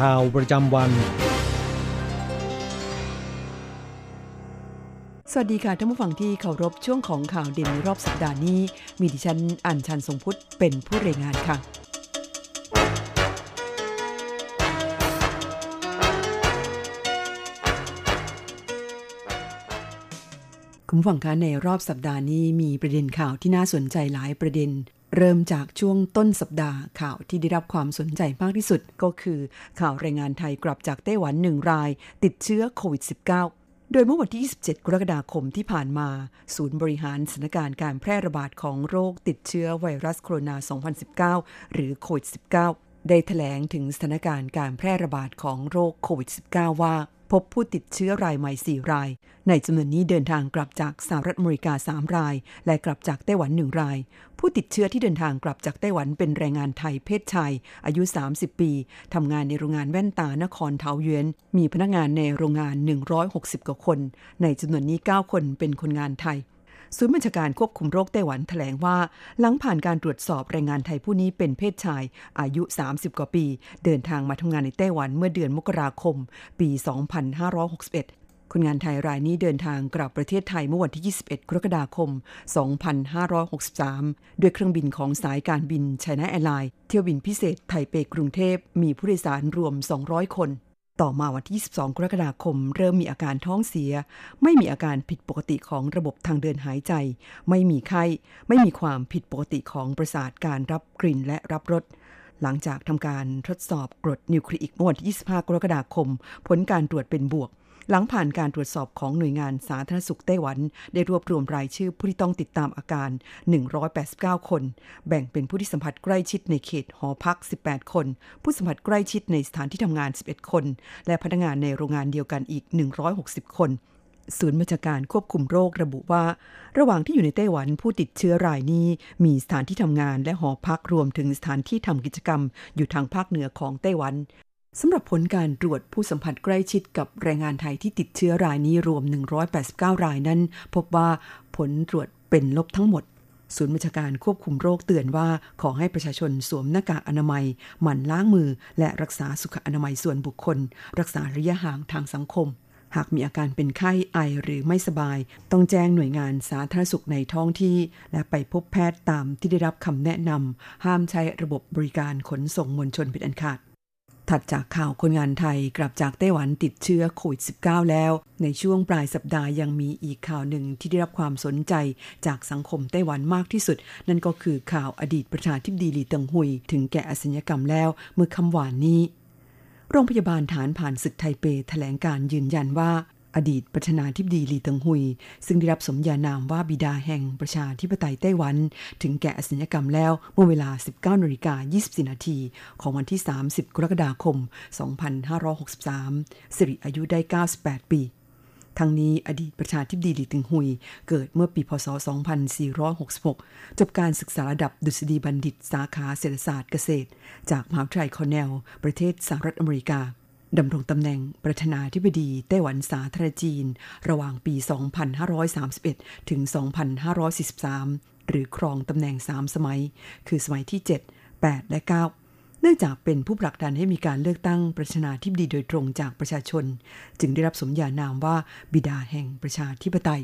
ข่าวประจำวัน สวัสดีค่ะท่านผู้ฟังที่เคารพช่วงของข่าวเด่นในรอบสัปดาห์นี้ มีดิฉันอัญชันทรงพุทธเป็นผู้รายงานค่ะคุณผู้ฟังคะในรอบสัปดาห์นี้มีประเด็นข่าวที่น่าสนใจหลายประเด็น เริ่มจากช่วงต้นสัปดาห์ข่าวที่ได้รับความสนใจมากที่สุด ก็คือข่าวแรงงานไทยกลับจากไต้หวันหนึ่งราย ติดเชื้อโควิด -19 โดยเมื่อวันที่ 27 กรกฎาคมที่ผ่านมา ศูนย์บริหารสถานการณ์การแพร่ระบาดของโรคติดเชื้อไวรัสโคโรนา 2019 หรือโควิด -19 ได้แถลงถึงสถานการณ์การแพร่ระบาดของโรคโควิด -19 ว่า พบผู้ติดเชื้อรายใหม่ 4 ราย ในจำนวนนี้เดินทางกลับจากสหรัฐอเมริกา 3 ราย และกลับจากไต้หวัน 1 ราย ผู้ติดเชื้อที่เดินทางกลับจากไต้หวันเป็นแรงงานไทยเพศชาย อายุ 30 ปีทำงานในโรงงานแว่นตานครเทาเยนมีพนักงานในโรงงาน 160 กว่าคน ในจำนวนนี้ 9 คนเป็นคนงานไทย ศูนย์บัญชาการควบคุมโรคไต้หวันแถลงว่า หลังผ่านการตรวจสอบแรงงานไทยผู้นี้เป็นเพศชาย อายุ 30 กว่าปี เดินทางมาทำงานในไต้หวันเมื่อเดือนมกราคม ปี 2561คนงานไทยรายนี้เดินทางกลับประเทศไทยเมื่อวันที่ 21 กรกฎาคม 2563 ด้วยเครื่องบินของสายการบิน China Airlines เที่ยวบินพิเศษไทเปกรุงเทพ มีผู้โดยสารรวม 200 คน ต่อมาวันที่ 22 กรกฎาคม เริ่มมีอาการท้องเสีย ไม่มีอาการผิดปกติของระบบทางเดินหายใจ ไม่มีไข้ ไม่มีความผิดปกติของประสาทการรับกลิ่นและรับรสหลังจากทำการทดสอบกรดนิวคลีอิกเมื่อวันที่ 25 กรกฎาคม ผลการตรวจเป็นบวก หลังผ่านการตรวจสอบของหน่วยงานสาธารณสุขไต้หวัน ได้รวบรวมรายชื่อผู้ที่ต้องติดตามอาการ 189 คน แบ่งเป็นผู้ที่สัมผัสใกล้ชิดในเขตหอพัก 18 คน ผู้สัมผัสใกล้ชิดในสถานที่ทำงาน 11 คน และพนักงานในโรงงานเดียวกันอีก 160 คนศูนย์บัญชาการควบคุมโรคระบุว่า ระหว่างที่อยู่ในไต้หวันผู้ติดเชื้อรายนี้ มีสถานที่ทำงานและหอพักรวมถึงสถานที่ทำกิจกรรม อยู่ทางภาคเหนือของไต้หวัน สำหรับผลการตรวจผู้สัมผัสใกล้ชิดกับแรงงานไทยที่ติดเชื้อรายนี้รวม 189 รายนั้น พบว่าผลตรวจเป็นลบทั้งหมด ศูนย์บัญชาการควบคุมโรคเตือนว่าขอให้ประชาชนสวมหน้ากากอนามัย หมั่นล้างมือ และรักษาสุขอนามัยส่วนบุคคล รักษาระยะห่างทางสังคม หากมีอาการเป็นไข้ไอหรือไม่สบาย ต้องแจ้งหน่วยงานสาธารณสุขในท้องที่ และไปพบแพทย์ตามที่ได้รับคำแนะนำห้ามใช้ระบบบริการขนส่งมวลชนเป็นอันขาด ถัดจากข่าวคนงานไทยกลับจากไต้หวันติดเชื้อโควิด -19 แล้ว ในช่วงปลายสัปดาห์ยังมีอีกข่าวหนึ่งที่ได้รับความสนใจจากสังคมไต้หวันมากที่สุด นั่นก็คือข่าวอดีตประธานทิบดีหลีเติงหุย ถึงแก่อสัญญกรรมแล้วเมื่อคำหวานนี้ โรงพยาบาลฐานผ่านศึกไทเปแถลงการยืนยันว่า อดีตประธานาธิบดีหลีเติงหุย ซึ่งได้รับสมญานามว่าบิดาแห่งประชาธิปไตยไต้หวัน ถึงแก่อสัญกรรมแล้วเมื่อเวลา 19นาฬิกา24 นาทีของวันที่ 30 กรกฎาคม 2563 สิริอายุได้ 98 ปีทั้งนี้อดีตประชาธิบดีหลีติงหุย เกิดเมื่อปีพศ 2466 จบการศึกษาระดับดุษฎีบัณฑิตสาขาเศรษฐศาสตร์เกษตร จากมหาวิทยาลัยคอร์เนล ประเทศสหรัฐอเมริกา ดำรงตำแหน่งประธานาธิบดีไต้หวันสาธารณจีน ระหว่างปี 2531 ถึง 2543 หรือครองตำแหน่ง 3 สมัย คือสมัยที่ 7 8 และ 9 เนื่องจากเป็นผู้ผลักดันให้มีการเลือกตั้งประธานาธิบดีโดยตรงจากประชาชน จึงได้รับสมญานามว่าบิดาแห่งประชาธิปไตย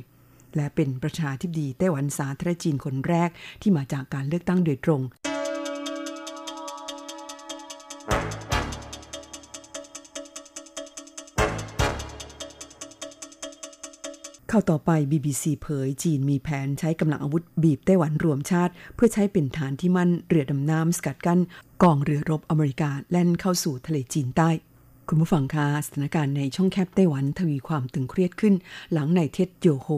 และเป็นประธานาธิบดีไต้หวันสาธารณจีนคนแรกที่มาจากการเลือกตั้งโดยตรง ข่าวต่อไป BBC เผยจีนมีแผนใช้กำลังอาวุธบีบไต้หวันรวมชาติ เพื่อใช้เป็นฐานที่มั่นเรือดำน้ำสกัดกั้นกองเรือรบอเมริกาแล่นเข้าสู่ทะเลจีนใต้ คุณผู้ฟังคะสถานการณ์ในช่องแคบไต้หวันทวีความตึงเครียดขึ้น หลังนายเท็ดโยโฮ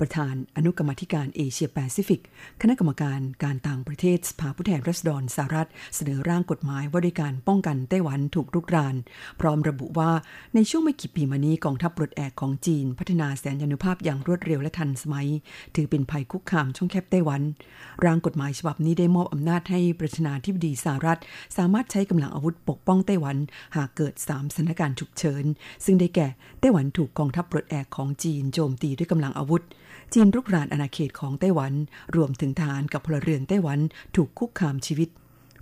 ประธานอนุกรรมธิการเอเชียแปซิฟิก คณะกรรมการการต่างประเทศสภาผู้แทนราษฎรสหรัฐ เสนอร่างกฎหมายว่าด้วยการป้องกันไต้หวันถูกรุกราน พร้อมระบุว่าในช่วงไม่กี่ปีมานี้กองทัพปลดแอกของจีน พัฒนาแสนยานุภาพอย่างรวดเร็วและทันสมัย ถือเป็นภัยคุกคามช่องแคบไต้หวัน ร่างกฎหมายฉบับนี้ได้มอบอำนาจให้ประธานาธิบดีสหรัฐ สามารถใช้กำลังอาวุธปกป้องไต้หวัน หากเกิด3สถานการณ์ฉุกเฉิน ซึ่งได้แก่ไต้หวันถูกกองทัพปลดแอกของจีนโจมตีด้วยกำลังอาวุธ จีนรุกรานอาณาเขตของไต้หวัน รวมถึงทหารกับพลเรือนไต้หวันถูกคุกคามชีวิต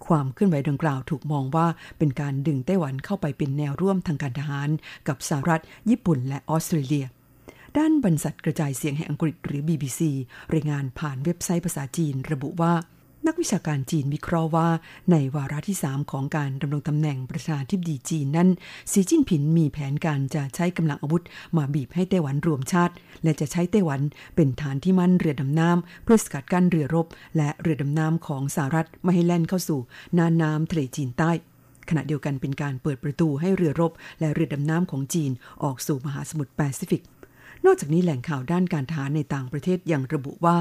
ความเคลื่อนไหวดังกล่าวถูกมองว่าเป็นการดึงไต้หวันเข้าไปเป็นแนวร่วมทางการทหาร กับสหรัฐ ญี่ปุ่น และออสเตรเลียด้านบรรษัทกระจายเสียงแห่งอังกฤษหรือ BBC รายงานผ่านเว็บไซต์ภาษาจีนระบุว่า นักวิชาการจีนวิเคราะห์ว่า ในวาระที่ 3 ของการดำรงตำแหน่งประธานาธิบดีจีนนั้น สีจิ้นผินมีแผนการจะใช้กำลังอาวุธ มาบีบให้ไต้หวันรวมชาติ และจะใช้ไต้หวันเป็นฐานที่มั่นเรือดำน้ำเพื่อสกัดกั้นเรือรบ และเรือดำน้ำของสหรัฐไม่ให้แล่นเข้าสู่น่านน้ำทะเลจีนใต้ขณะเดียวกันเป็นการเปิดประตูให้เรือรบ และเรือดำน้ำของจีนออกสู่มหาสมุทรแปซิฟิก นอกจากนี้แหล่งข่าวด้านการทหารในต่างประเทศยังระบุว่า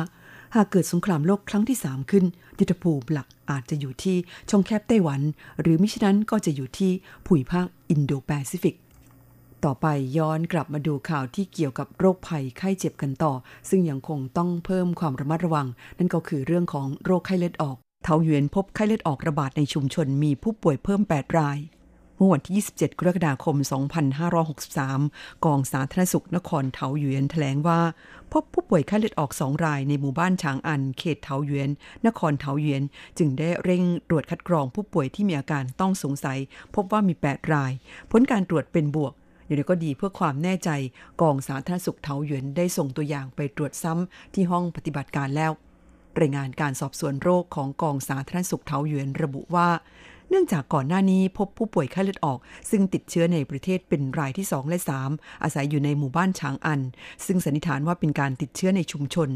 หากเกิดสงครามโลกครั้งที่ 3 ขึ้น ยุทธภูมิหลักอาจจะอยู่ที่ช่องแคบไต้หวัน หรือมิฉะนั้นก็จะอยู่ที่ภูมิภาคอินโดแปซิฟิก ต่อไปย้อนกลับมาดูข่าวที่เกี่ยวกับโรคภัยไข้เจ็บกันต่อ ซึ่งยังคงต้องเพิ่มความระมัดระวัง นั่นก็คือเรื่องของโรคไข้เลือดออก เถาหยวนพบไข้เลือดออกระบาดในชุมชนมีผู้ป่วยเพิ่ม 8 ราย มื่อวันที่ 27 กรกฎาคม 2563 กองสาธารณสุขนครเทาหยวนแถลงว่า พบผู้ป่วยไข้เลือดออกสองรายในหมู่บ้านช้างอัน เขตเทาหยวน นครเทาหยวน จึงได้เร่งตรวจคัดกรองผู้ป่วยที่มีอาการต้องสงสัย พบว่ามี 8 ราย ผลการตรวจเป็นบวกอย่างไรก็ดีเพื่อความแน่ใจกองสาธารณสุขเทาหยวนได้ส่งตัวอย่างไปตรวจซ้ำที่ห้องปฏิบัติการแล้วรายงานการสอบสวนโรคของกองสาธารณสุขเทาหยวนระบุว่า เนื่องจากก่อนหน้านี้พบผู้ป่วยไข้เลือดออก ซึ่งติดเชื้อในประเทศเป็นรายที่ 2 และ 3 อาศัยอยู่ในหมู่บ้านช้างอัน ซึ่งสันนิษฐานว่าเป็นการติดเชื้อในชุมชน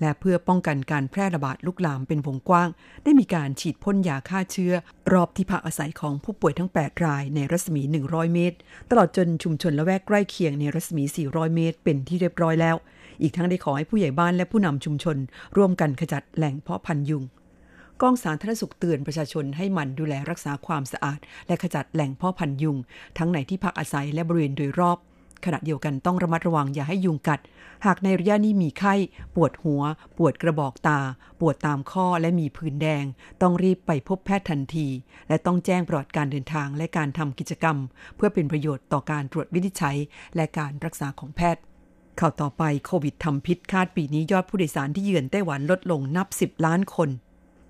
และเพื่อป้องกันการแพร่ระบาดลุกลามเป็นวงกว้าง ได้มีการฉีดพ่นยาฆ่าเชื้อ รอบที่พักอาศัยของผู้ป่วยทั้ง 8 รายในรัศมี 100 เมตร ตลอดจนชุมชนละแวกใกล้เคียงในรัศมี 400 เมตร เป็นที่เรียบร้อยแล้ว อีกทั้งได้ขอให้ผู้ใหญ่บ้านและผู้นำชุมชน ร่วมกันขจัดแหล่งเพาะพันยุง กองสาธารณสุขเตือนประชาชนให้มันดูแลรักษาความสะอาด และขจัดแหล่งพ่อพันยุง ทั้งในที่พักอาศัยและบริเวณโดยรอบ ขณะเดียวกันต้องระมัดระวังอย่าให้ยุงกัด หากในระยะนี้มีไข้ ปวดหัว ปวดกระบอกตา ปวดตามข้อและมีผื่นแดง ต้องรีบไปพบแพทย์ทันที และต้องแจ้งประวัติการเดินทางและการทำกิจกรรม เพื่อเป็นประโยชน์ต่อการตรวจวินิจฉัย และการรักษาของแพทย์ข่าวต่อไปโควิดทำพิษคาดปีนี้ยอดผู้โดยสารที่เยือนไต้หวันลดลงนับ 10 ล้านคน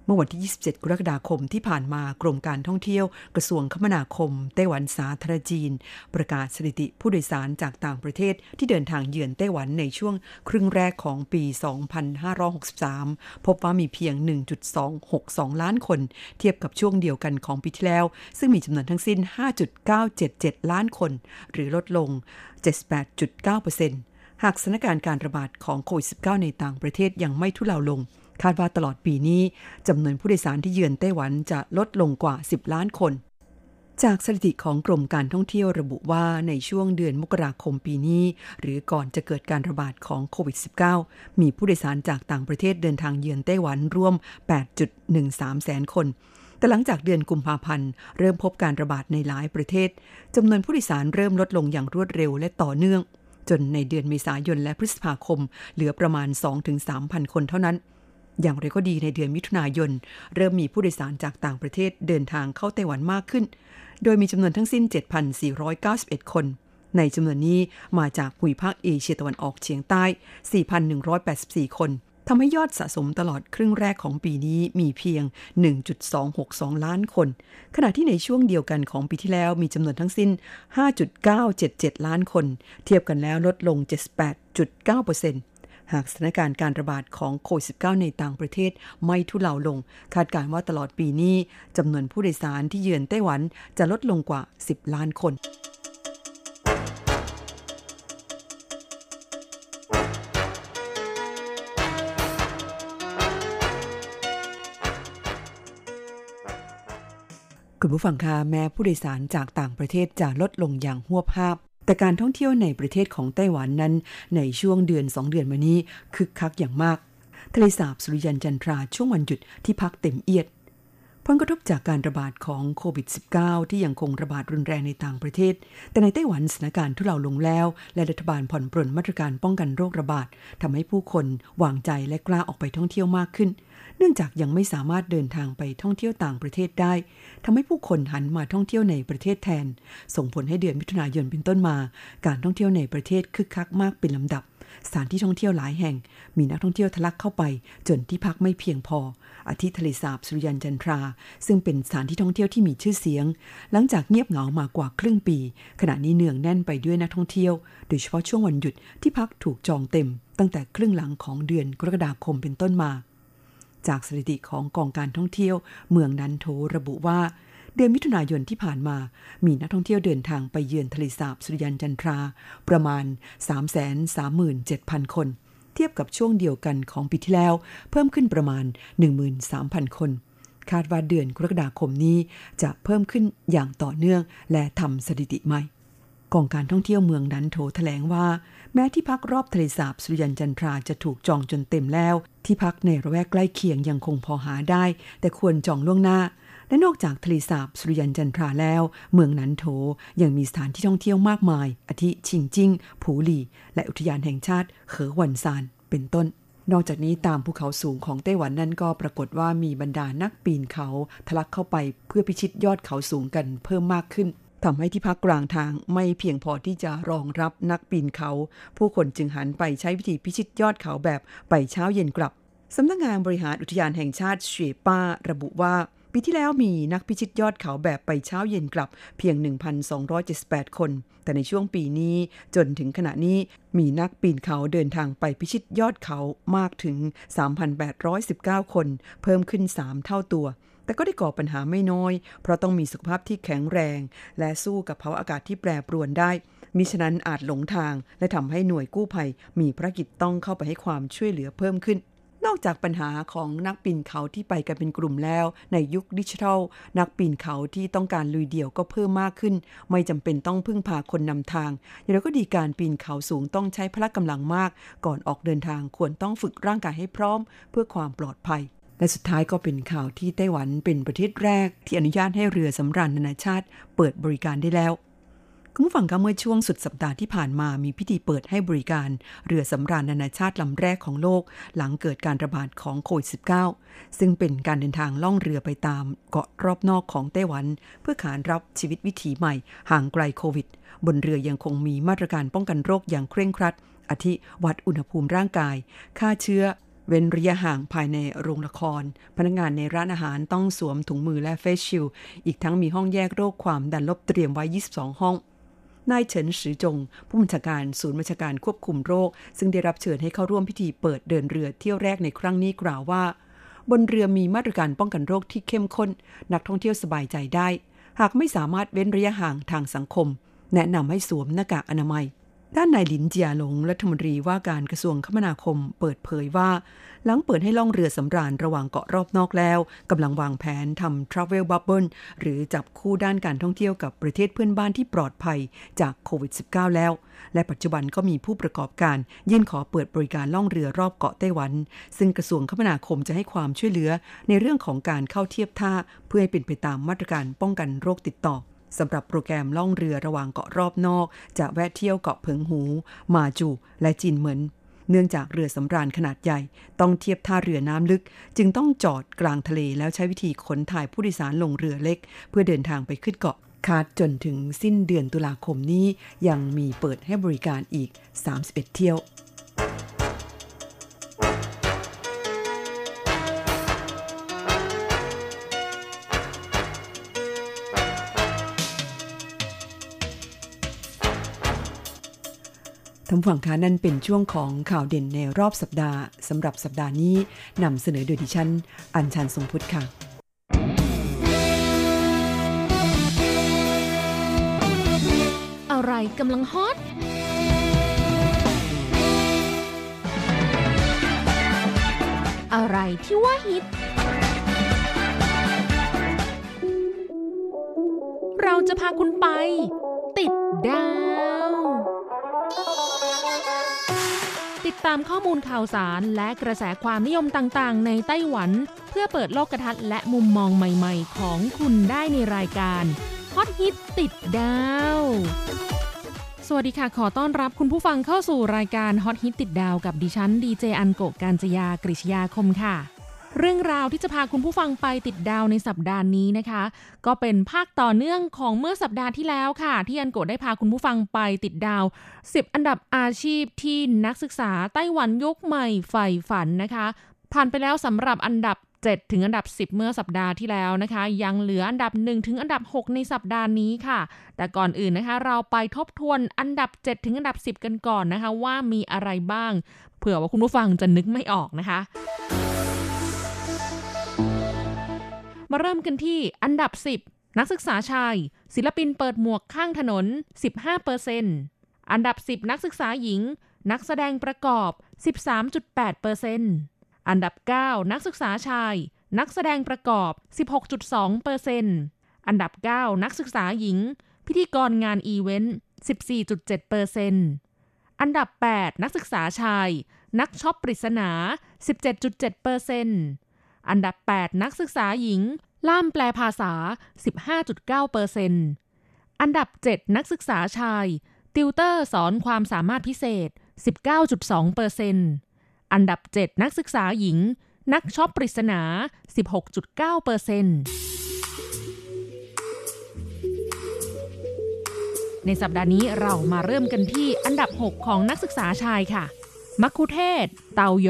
เมื่อวันที่ 27 กรกฎาคมที่ผ่านมากรมการท่องเที่ยวกระทรวงคมนาคม ไต้หวันสาธารณจีน ประกาศสถิติผู้โดยสารจากต่างประเทศที่เดินทางเยือนไต้หวันในช่วงครึ่งแรกของปี 2563 พบว่ามีเพียง 1.262 ล้านคน เทียบกับช่วงเดียวกันของปีที่แล้ว ซึ่งมีจำนวนทั้งสิ้น 5.977 ล้านคน หรือลดลง 78.9%หากสถานการณ์การระบาดของโควิด -19 ในต่างประเทศยังไม่ทุเลาลง คาดว่าตลอดปีนี้จำนวนผู้โดยสารที่เยือนไต้หวันจะลดลงกว่า 10 ล้านคน จากสถิติของกรมการท่องเที่ยวระบุว่าในช่วงเดือนมกราคมปีนี้ หรือก่อนจะเกิดการระบาดของโควิด -19 มีผู้โดยสารจากต่างประเทศเดินทางเยือนไต้หวันร่วม 8.13 แสนคนแต่หลังจากเดือนกุมภาพันธ์ เริ่มพบการระบาดในหลายประเทศจำนวนผู้โดยสารเริ่มลดลงอย่างรวดเร็วและต่อเนื่อง จนในเดือนเมษายนและพฤษภาคม เหลือประมาณ 2-3,000 คนเท่านั้น อย่างไรก็ดีในเดือนมิถุนายน เริ่มมีผู้โดยสารจากต่างประเทศเดินทางเข้าไต้หวันมากขึ้น โดยมีจำนวนทั้งสิ้น 7,491 คน ในจำนวนนี้มาจากภูมิภาคเอเชียตะวันออกเฉียงใต้ 4,184 คนทำให้ยอดสะสมตลอดครึ่งแรกของปีนี้มีเพียง 1.262 ล้านคน ขณะที่ในช่วงเดียวกันของปีที่แล้วมีจำนวนทั้งสิ้น 5.977 ล้านคน เทียบกันแล้วลดลง 78.9% หากสถานการณ์การระบาดของโควิด -19 ในต่างประเทศไม่ทุเลาลง คาดการณ์ว่าตลอดปีนี้จำนวนผู้โดยสารที่เยือนไต้หวันจะลดลงกว่า 10 ล้านคนคุณผู้ฟังคะแม้ผู้โดยสารจากต่างประเทศจะลดลงอย่างหัวภาพ แต่การท่องเที่ยวในประเทศของไต้หวันนั้น ในช่วงเดือน 2 เดือนมานี้คึกคักอย่างมาก ทะเลสาบสุริยันจันทราช่วงวันหยุดที่พักเต็มเอียดผลกระทบจากการระบาดของโควิด -19 ที่ยังคงระบาดรุนแรงในต่างประเทศ แต่ในไต้หวันสถานการณ์ทุเลาลงแล้ว และรัฐบาลผ่อนปรนมาตรการป้องกันโรคระบาดทำให้ผู้คนวางใจและกล้าออกไปท่องเที่ยวมากขึ้น นื่องจากยังไม่สามารถเดินทางไปท่องเที่ยวต่างประเทศได้ทำให้ผู้คนหันมาท่องเที่ยวในประเทศแทน ส่งผลให้เดือนมิถุนายนเป็นต้นมา การท่องเที่ยวในประเทศคึกคักมากเป็นลำดับ สถานที่ท่องเที่ยวหลายแห่ง มีนักท่องเที่ยวทะลักเข้าไป จนที่พักไม่เพียงพอ อาทิทะเลสาบสุริยันจันทรา ซึ่งเป็นสถานที่ท่องเที่ยวที่มีชื่อเสียง หลังจากเงียบเหงามากว่าครึ่งปี ขณะนี้เนืองแน่นไปด้วยนักท่องเที่ยว โดยเฉพาะช่วงวันหยุดที่พักถูกจองเต็ม ตั้งแต่ครึ่งหลังของเดือนกรกฎาคมเป็นต้นมา จากสถิติของกองการท่องเที่ยว เมืองนันโทระบุว่า เดือนมิถุนายนที่ผ่านมา มีนักท่องเที่ยวเดินทางไปเยือนทะเลสาบสุริยันจันทรา ประมาณ 337,000 คน เทียบกับช่วงเดียวกันของปีที่แล้ว เพิ่มขึ้นประมาณ 13,000 คน คาดว่าเดือนกรกฎาคมนี้จะเพิ่มขึ้นอย่างต่อเนื่องและทำสถิติใหม่กองการท่องเที่ยวเมืองนันโถแถลงว่า แม้ที่พักรอบทะเลสาบสุริยันจันทราจะถูกจองจนเต็มแล้ว ที่พักในระแวกใกล้เคียงยังคงพอหาได้ แต่ควรจองล่วงหน้า และนอกจากทะเลสาบสุริยันจันทราแล้ว เมืองนันโถยังมีสถานที่ท่องเที่ยวมากมาย อาทิชิงจิ้ง ผูหลี่และอุทยานแห่งชาติเหอหวันซาน เป็นต้นนอกจากนี้ตามภูเขาสูงของไต้หวันนั้นก็ปรากฏว่ามีบรรดานักปีนเขา ทะลักเข้าไปเพื่อพิชิตยอดเขาสูงกันเพิ่มมากขึ้น ทำให้ที่พักกลางทางไม่เพียงพอที่จะรองรับนักปีนเขา ผู้คนจึงหันไปใช้วิธีพิชิตยอดเขาแบบไปเช้าเย็นกลับสำนักงงานบริหารอุทยานแห่งชาติเฉวป้า ระบุว่าปีที่แล้วมีนักพิชิตยอดเขาแบบไปเช้าเย็นกลับเพียง 1,278 คน แต่ในช่วงปีนี้จนถึงขณะนี้มีนักปีนเขาเดินทางไปพิชิตยอดเขามากถึง 3,819 คน เพิ่มขึ้น 3 เท่าตัว แต่ก็ได้ก่อปัญหาไม่น้อย เพราะต้องมีสุขภาพที่แข็งแรง และสู้กับภาวะอากาศที่แปรปรวนได้ มิฉะนั้นอาจหลงทาง และทำให้หน่วยกู้ภัย มีภารกิจต้องเข้าไปให้ความช่วยเหลือเพิ่มขึ้น นอกจากปัญหาของนักปีนเขาที่ไปกันเป็นกลุ่มแล้ว ในยุคดิจิทัล นักปีนเขาที่ต้องการลุยเดี่ยวก็เพิ่มมากขึ้น ไม่จำเป็นต้องพึ่งพาคนนำทางอย่างไรก็ดีการปีนเขาสูงต้องใช้พละกำลังมาก ก่อนออกเดินทางควรต้องฝึกร่างกายให้พร้อม เพื่อความปลอดภัย และสุดท้ายก็เป็นข่าวที่ไต้หวันเป็นประเทศแรก ที่อนุญาตให้เรือสำราญนานาชาติ เปิดบริการได้แล้วคุณผู้ฟังคะเมื่อช่วงสุดสัปดาห์ที่ผ่านมามีพิธีเปิดให้บริการ เรือสำราญนานาชาติลำแรกของโลก หลังเกิดการระบาดของโควิด -19 ซึ่งเป็นการเดินทางล่องเรือไปตามเกาะรอบนอกของไต้หวัน เพื่อขานรับชีวิตวิถีใหม่ ห่างไกลโควิด บนเรือยังคงมีมาตรการป้องกันโรคอย่างเคร่งครัดอาทิวัดอุณหภูมิร่างกายค่าเชื้อ เว้นระยะห่างภายในโรงละคร พนักงานในร้านอาหารต้องสวมถุงมือและเฟสชิลอีกทั้งมีห้องแยกโรคความดันลบเตรียมไว้ 22 ห้องนายเฉินสือจง ผู้บัญชาการศูนย์บัญชาการควบคุมโรค ซึ่งได้รับเชิญให้เข้าร่วมพิธีเปิดเดินเรือเที่ยวแรกในครั้งนี้กล่าวว่า บนเรือมีมาตรการป้องกันโรคที่เข้มข้น นักท่องเที่ยวสบายใจได้ หากไม่สามารถเว้นระยะห่างทางสังคม แนะนำให้สวมหน้ากากอนามัย ด้านนายหลินเจียหลงรัฐมนตรีว่าการกระทรวงคมนาคมเปิดเผยว่า หลังเปิดให้ล่องเรือสำราญระหว่างเกาะรอบนอกแล้วกำลังวางแผนทำ Travel Bubble หรือจับคู่ด้านการท่องเที่ยวกับประเทศเพื่อนบ้านที่ปลอดภัยจากโควิด -19 แล้ว และปัจจุบันก็มีผู้ประกอบการ ยื่นขอเปิดบริการล่องเรือรอบเกาะไต้หวัน ซึ่งกระทรวงคมนาคมจะให้ความช่วยเหลือในเรื่องของการเข้าเทียบท่าเพื่อให้เป็นไปตามมาตรการป้องกันโรคติดต่อ สำหรับโปรแกรมล่องเรือระหว่างเกาะรอบนอก จะแวะเที่ยวเกาะเพิงหู มาจู และจีนเหมินเนื่องจากเรือสำราญขนาดใหญ่ ต้องเทียบท่าเรือน้ำลึก จึงต้องจอดกลางทะเลแล้วใช้วิธีขนถ่ายผู้โดยสารลงเรือเล็ก เพื่อเดินทางไปขึ้นเกาะคาดจนถึงสิ้นเดือนตุลาคมนี้ ยังมีเปิดให้บริการอีก 31 เที่ยว ท่านผู้ฟังคะนั่นเป็นช่วงของข่าวเด่นในรอบสัปดาห์สำหรับสัปดาห์นี้นำเสนอโดยดิฉัน อัญชันทรงพุทธค่ะอะไรกำลังฮอตอะไรที่ว่าฮิต เราจะพาคุณไป ติดดาว ติดตามข้อมูลข่าวสารและกระแสความนิยมต่างๆ ในไต้หวัน เพื่อเปิดโลกทัศน์และมุมมองใหม่ๆ ของคุณได้ในรายการฮอตฮิตติดดาว สวัสดีค่ะ ขอต้อนรับคุณผู้ฟังเข้าสู่รายการฮอตฮิตติดดาวกับดิฉันดีเจอันโกการจยากริชยาคมค่ะ เรื่องราวที่จะพาคุณผู้ฟังไปติดดาวในสัปดาห์นี้นะคะ ก็เป็นภาคต่อเนื่องของเมื่อสัปดาห์ที่แล้วค่ะ ที่อันโกะได้พาคุณผู้ฟังไปติดดาว 10 อันดับอาชีพที่นักศึกษาไต้หวันยุคใหม่ใฝ่ฝันนะคะ ผ่านไปแล้วสำหรับอันดับ7ถึงอันดับ 10 เมื่อสัปดาห์ที่แล้วนะคะ ยังเหลืออันดับ 1 ถึงอันดับ 6 ในสัปดาห์นี้ค่ะ แต่ก่อนอื่นนะคะ เราไปทบทวนอันดับ 7 ถึงอันดับ 10 กันก่อนนะคะ ว่ามีอะไรบ้าง เผื่อว่าคุณผู้ฟังจะนึกไม่ออกนะคะ มาเริ่มกันที่อันดับ 10 นักศึกษาชาย ศิลปินเปิดหมวกข้างถนน 15%อันดับ 10 นักศึกษาหญิง นักแสดงประกอบ 13.8%อันดับ 9 นักศึกษาชาย นักแสดงประกอบ 16.2%อันดับ 9 นักศึกษาหญิง พิธีกรงานอีเวนต์14.7%อันดับ 8 นักศึกษาชาย นักช็อปปริศนา 17.7% อันดับ 8 นักศึกษาหญิง ล่ามแปลภาษา 15.9%อันดับ 7 นักศึกษาชาย ติวเตอร์สอนความสามารถพิเศษ 19.2%อันดับ 7 นักศึกษาหญิง นักช็อปปริศนา 16.9%ในสัปดาห์นี้เรามาเริ่มกันที่อันดับ 6 ของนักศึกษาชายค่ะ มัคคุเทศ ก์ 導遊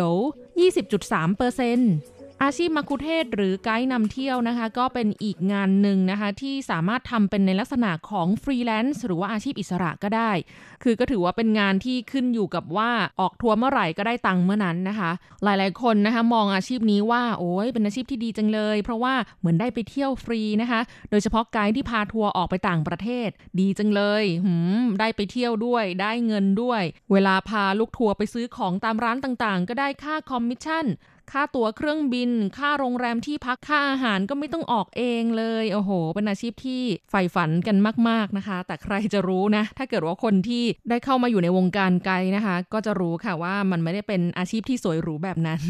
20.3% อาชีพมัคคุเทศก์หรือไกด์นำเที่ยวนะคะ ก็เป็นอีกงานหนึ่งนะคะ ที่สามารถทำเป็นในลักษณะของฟรีแลนซ์หรือว่าอาชีพอิสระก็ได้ คือก็ถือว่าเป็นงานที่ขึ้นอยู่กับว่าออกทัวร์เมื่อไหร่ก็ได้ตังค์เมื่อนั้นนะคะ หลายๆคนนะคะ มองอาชีพนี้ว่าโอ้ยเป็นอาชีพที่ดีจังเลย เพราะว่าเหมือนได้ไปเที่ยวฟรีนะคะ โดยเฉพาะไกด์ที่พาทัวร์ออกไปต่างประเทศ ดีจังเลยหืมได้ไปเที่ยวด้วย ได้เงินด้วย เวลาพาลูกทัวร์ไปซื้อของตามร้านต่างๆ ก็ได้ค่าคอมมิชชั่น ค่าตั๋วเครื่องบิน ค่าโรงแรมที่พักค่าอาหารก็ไม่ต้องออกเองเลย โอ้โห เป็นอาชีพที่ใฝ่ฝันกันมาก ๆนะคะ แต่ใครจะรู้นะ ถ้าเกิดว่าคนที่ได้เข้ามาอยู่ในวงการไกด์นะคะ ก็จะรู้ค่ะว่ามันไม่ได้เป็นอาชีพที่สวยหรูแบบนั้น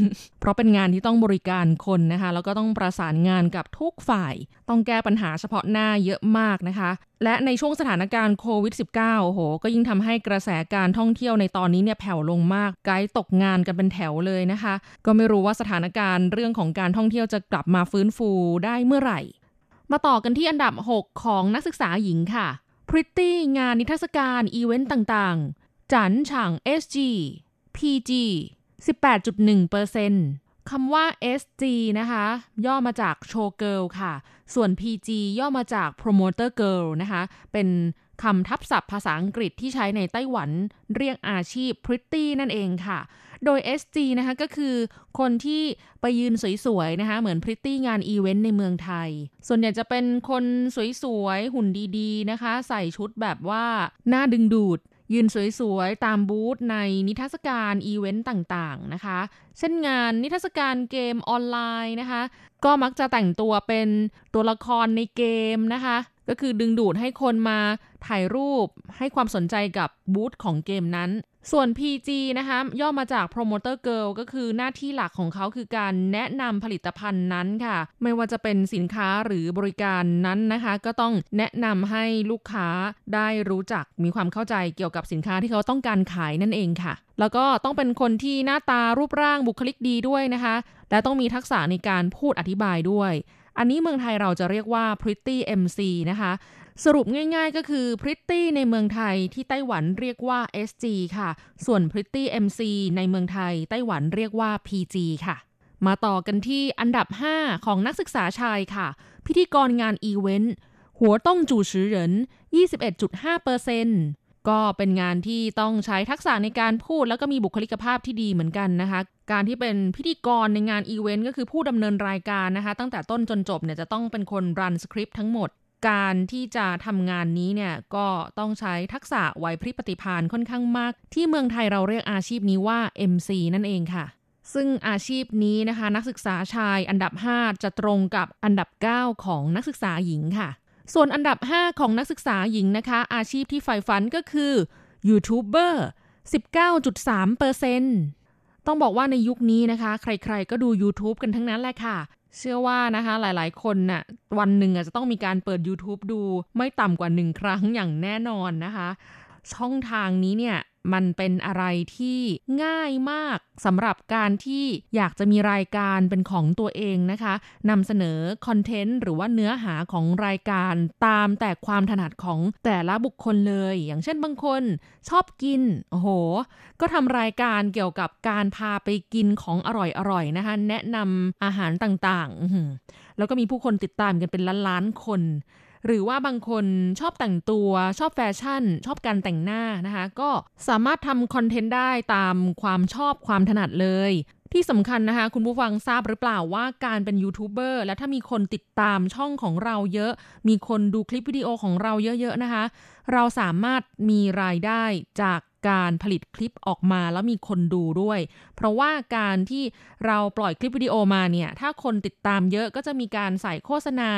เพราะเป็นงานที่ต้องบริการคนนะคะ แล้วก็ต้องประสานงานกับทุกฝ่าย ต้องแก้ปัญหาเฉพาะหน้าเยอะมากนะคะและในช่วงสถานการณ์โควิด -19 โอ้โห ก็ยิ่งทำให้กระแสการท่องเที่ยวในตอนนี้เนี่ยแผ่วลงมาก ไกด์ตกงานกันเป็นแถวเลยนะคะ ก็ไม่รู้ว่าสถานการณ์เรื่องของการท่องเที่ยวจะกลับมาฟื้นฟูได้เมื่อไหร่ มาต่อกันที่อันดับ 6 ของนักศึกษาหญิงค่ะ Pretty งานนิทรรศการอีเวนต์ต่างๆ จันฉาง SG PG 18.1%คำว่า SG นะคะ ย่อมาจาก Show Girl ค่ะ ส่วน PG ย่อมาจาก Promoter Girl นะคะ เป็นคำทับศัพท์ภาษาอังกฤษที่ใช้ในไต้หวัน เรียกอาชีพ Pretty นั่นเองค่ะ โดย SG นะคะก็คือคนที่ไปยืนสวยๆนะคะเหมือนพริตตี้งานอีเวนต์ในเมืองไทย ส่วนใหญ่จะเป็นคนสวยๆ หุ่นดีๆนะคะ ใส่ชุดแบบว่าหน้าดึงดูดยืนสวยๆ ตามบูธในนิทรรศการอีเวนต์ต่างๆนะคะ เช่นงานนิทรรศการเกมออนไลน์นะคะ ก็มักจะแต่งตัวเป็นตัวละครในเกมนะคะ ก็คือดึงดูดให้คนมาถ่ายรูปให้ความสนใจกับบูธของเกมนั้น ส่วน PG นะคะย่อมาจาก Promoter Girl ก็คือหน้าที่หลักของเขาคือการแนะนำผลิตภัณฑ์นั้นค่ะ ไม่ว่าจะเป็นสินค้าหรือบริการนั้นนะคะ ก็ต้องแนะนำให้ลูกค้าได้รู้จักมีความเข้าใจเกี่ยวกับสินค้าที่เขาต้องการขายนั่นเองค่ะ แล้วก็ต้องเป็นคนที่หน้าตารูปร่างบุคลิกดีด้วยนะคะ และต้องมีทักษะในการพูดอธิบายด้วยอันนี้เมืองไทยเราจะเรียกว่า Pretty MC นะคะ สรุปง่ายๆก็คือ Pretty ในเมืองไทยที่ไต้หวันเรียกว่า SG ค่ะ ส่วน Pretty MC ในเมืองไทย ไต้หวันเรียกว่า PG ค่ะ มาต่อกันที่อันดับ 5 ของนักศึกษาชายค่ะ พิธีกรงานอีเวนต์หัวต้องจูชือเหริน21.5%ก็เป็นงานที่ต้องใช้ทักษะในการพูดแล้วก็มีบุคลิกภาพที่ดีเหมือนกันนะคะ การที่เป็นพิธีกรในงานอีเวนต์ก็คือผู้ดำเนินรายการนะคะ ตั้งแต่ต้นจนจบเนี่ยจะต้องเป็นคนรันสคริปต์ทั้งหมด การที่จะทำงานนี้เนี่ยก็ต้องใช้ทักษะไหวพริบปฏิภาณค่อนข้างมาก ที่เมืองไทยเราเรียกอาชีพนี้ว่า MC นั่นเองค่ะ ซึ่งอาชีพนี้นะคะ นักศึกษาชายอันดับ 5 จะตรงกับอันดับ 9 ของนักศึกษาหญิงค่ะ ส่วนอันดับ 5 ของนักศึกษาหญิงนะคะ อาชีพที่ใฝ่ฝันก็คือยูทูบเบอร์19.3เปอร์เซ็นต้องบอกว่าในยุคนี้นะคะ ใครๆก็ดู YouTube กันทั้งนั้นแหละค่ะ เชื่อว่านะคะหลายๆ คนน่ะวันหนึ่งอจะต้องมีการเปิด YouTube ดูไม่ต่ำกว่าหนึ่งครั้งอย่างแน่นอนนะคะ ช่องทางนี้เนี่ย มันเป็นอะไรที่ง่ายมากสำหรับการที่อยากจะมีรายการเป็นของตัวเองนะคะนำเสนอคอนเทนต์หรือว่าเนื้อหาของรายการตามแต่ความถนัดของแต่ละบุคคลเลย อย่างเช่นบางคนชอบกินโอ้โห ก็ทำรายการเกี่ยวกับการพาไปกินของอร่อยๆนะคะ แนะนำอาหารต่างๆ แล้วก็มีผู้คนติดตามกันเป็นล้านๆคน หรือว่าบางคนชอบแต่งตัว ชอบแฟชั่น ชอบการแต่งหน้านะคะ ก็สามารถทำคอนเทนต์ได้ตามความชอบความถนัดเลยที่สำคัญนะคะ คุณผู้ฟังทราบหรือเปล่าว่าการเป็นยูทูบเบอร์และถ้ามีคนติดตามช่องของเราเยอะ มีคนดูคลิปวิดีโอของเราเยอะๆนะคะ เราสามารถมีรายได้จาก การผลิตคลิปออกมาแล้วมีคนดูด้วย เพราะว่าการที่เราปล่อยคลิปวิดีโอมาเนี่ย ถ้าคนติดตามเยอะก็จะมีการใส่โฆษณา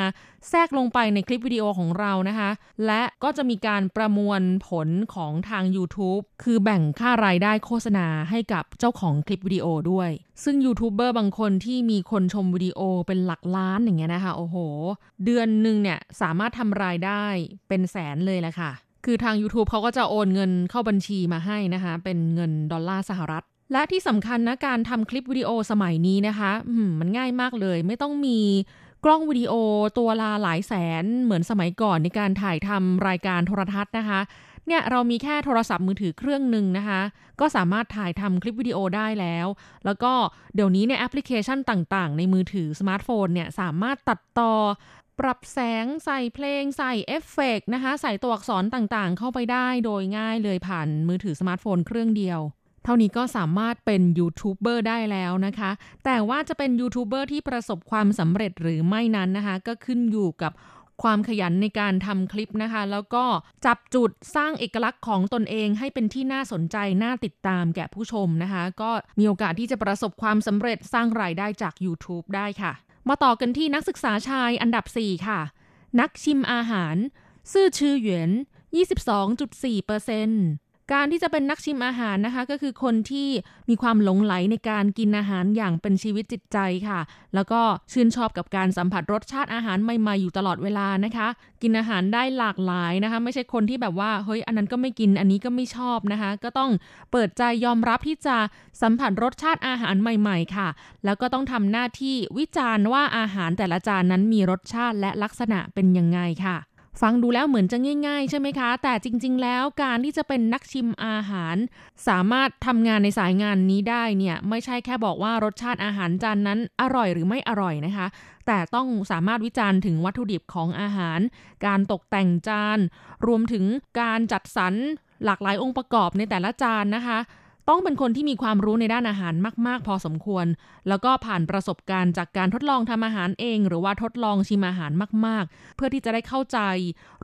แทรกลงไปในคลิปวิดีโอของเรานะคะ และก็จะมีการประมวลผลของทาง YouTube คือแบ่งค่ารายได้โฆษณาให้กับเจ้าของคลิปวิดีโอด้วย ซึ่งยูทูบเบอร์บางคนที่มีคนชมวิดีโอเป็นหลักล้านอย่างเงี้ยนะคะ โอ้โห เดือนหนึ่งเนี่ยสามารถทำรายได้เป็นแสนเลยแหละค่ะ คือทาง YouTube เขาก็จะโอนเงินเข้าบัญชีมาให้นะคะ เป็นเงินดอลลาร์สหรัฐ และที่สำคัญนะการทำคลิปวิดีโอสมัยนี้นะคะมันง่ายมากเลย ไม่ต้องมีกล้องวิดีโอตัวละหลายแสนเหมือนสมัยก่อนในการถ่ายทำรายการโทรทัศน์นะคะเนี่ยเรามีแค่โทรศัพท์มือถือเครื่องหนึ่งนะคะ ก็สามารถถ่ายทำคลิปวิดีโอได้แล้ว แล้วก็เดี๋ยวนี้เนี่ยแอปพลิเคชันต่างๆ ในมือถือสมาร์ทโฟนเนี่ยสามารถตัดต่อ ปรับแสงใส่เพลงใส่เอฟเฟกนะคะ ใส่ตัวอักษรต่างๆ เข้าไปได้โดยง่ายเลยผ่านมือถือสมาร์ทโฟนเครื่องเดียว เท่านี้ก็สามารถเป็นยูทูบเบอร์ได้แล้วนะคะ แต่ว่าจะเป็นยูทูบเบอร์ที่ประสบความสำเร็จหรือไม่นั้นนะคะ ก็ขึ้นอยู่กับความขยันในการทำคลิปนะคะ แล้วก็จับจุดสร้างเอกลักษณ์ของตนเองให้เป็นที่น่าสนใจ น่าติดตามแก่ผู้ชมนะคะ ก็มีโอกาสที่จะประสบความสำเร็จสร้างรายได้จาก YouTube ได้ค่ะ มาต่อกันที่นักศึกษาชายอันดับ 4 ค่ะ นักชิมอาหาร ซื่อชื่อเหวียน22.4%เปอร์เซ็นต์ การที่จะเป็นนักชิมอาหารนะคะ ก็คือคนที่มีความหลงไหลในการกินอาหารอย่างเป็นชีวิตจิตใจค่ะ แล้วก็ชื่นชอบกับการสัมผัสรสชาติอาหารใหม่ๆอยู่ตลอดเวลานะคะ กินอาหารได้หลากหลายนะคะ ไม่ใช่คนที่แบบว่าเฮ้ยอันนั้นก็ไม่กินอันนี้ก็ไม่ชอบนะคะ ก็ต้องเปิดใจยอมรับที่จะสัมผัสรสชาติอาหารใหม่ๆค่ะ แล้วก็ต้องทำหน้าที่วิจารณ์ว่าอาหารแต่ละจานนั้นมีรสชาติและลักษณะเป็นยังไงค่ะ ฟังดูแล้วเหมือนจะง่าย ๆ ใช่ไหมคะ แต่จริง ๆ แล้วการที่จะเป็นนักชิมอาหาร สามารถทำงานในสายงานนี้ได้เนี่ยไม่ใช่แค่บอกว่ารสชาติอาหารจานนั้นอร่อยหรือไม่อร่อยนะคะ แต่ต้องสามารถวิจารณ์ถึงวัตถุดิบของอาหาร การตกแต่งจาน รวมถึงการจัดสรรหลากหลายองค์ประกอบในแต่ละจานนะคะ ต้องเป็นคนที่มีความรู้ในด้านอาหารมาก ๆ พอสมควร แล้วก็ผ่านประสบการณ์จากการทดลองทำอาหารเอง หรือว่าทดลองชิมอาหารมาก ๆ เพื่อที่จะได้เข้าใจ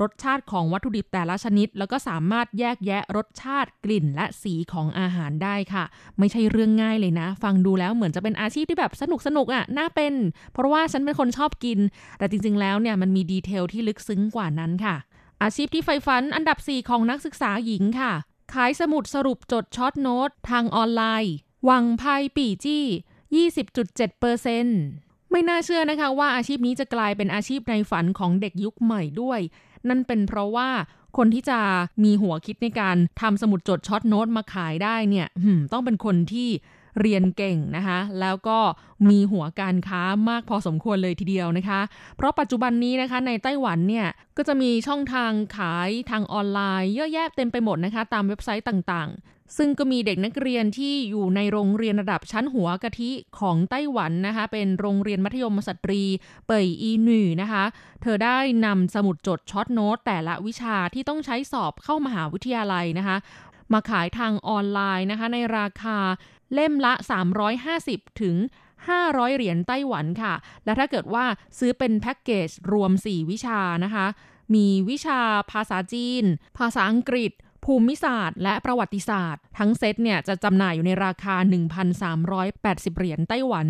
รสชาติของวัตถุดิบแต่ละชนิด แล้วก็สามารถแยกแยะรสชาติกลิ่นและสีของอาหารได้ค่ะ ไม่ใช่เรื่องง่ายเลยนะ ฟังดูแล้วเหมือนจะเป็นอาชีพที่แบบสนุกสนุกอะ่ะน่าเป็น เพราะว่าฉันเป็นคนชอบกิน แต่จริง ๆ แล้วเนี่ยมันมี detail ที่ลึกซึ้งกว่านั้นค่ะ อาชีพที่ใฝ่ฝันอันดับ 4 ของนักศึกษาหญิงค่ะ ขายสมุดสรุปจด short note ทางออนไลน์ 網拍筆記 20.7%เปอร์เซ็นต์ไม่น่าเชื่อนะคะว่าอาชีพนี้จะกลายเป็นอาชีพในฝันของเด็กยุคใหม่ด้วย นั่นเป็นเพราะว่าคนที่จะมีหัวคิดในการทำสมุดจด short note มาขายได้เนี่ยต้องเป็นคนที่ เรียนเก่งนะคะ แล้วก็มีหัวการค้ามากพอสมควรเลยทีเดียวนะคะ เพราะปัจจุบันนี้นะคะในไต้หวันเนี่ยก็จะมีช่องทางขายทางออนไลน์ เยอะแยะเต็มไปหมดนะคะ ตามเว็บไซต์ต่างๆ ซึ่งก็มีเด็กนักเรียนที่อยู่ในโรงเรียนระดับชั้นหัวกะทิของไต้หวันนะคะ เป็นโรงเรียนมัธยมสตรี เป่ยอีหนี่ว์นะคะ เธอได้นำสมุดจด short note แต่ละวิชาที่ต้องใช้สอบเข้ามหาวิทยาลัยนะคะมาขายทางออนไลน์นะคะในราคา เล่มละ 350 ถึง 500 เหรียญไต้หวันค่ะ และถ้าเกิดว่าซื้อเป็นแพ็กเกจรวม 4 วิชานะคะ มีวิชาภาษาจีน ภาษาอังกฤษ ภูมิศาสตร์ และประวัติศาสตร์ ทั้งเซตเนี่ยจะจำหน่ายอยู่ในราคา 1,380 เหรียญไต้หวัน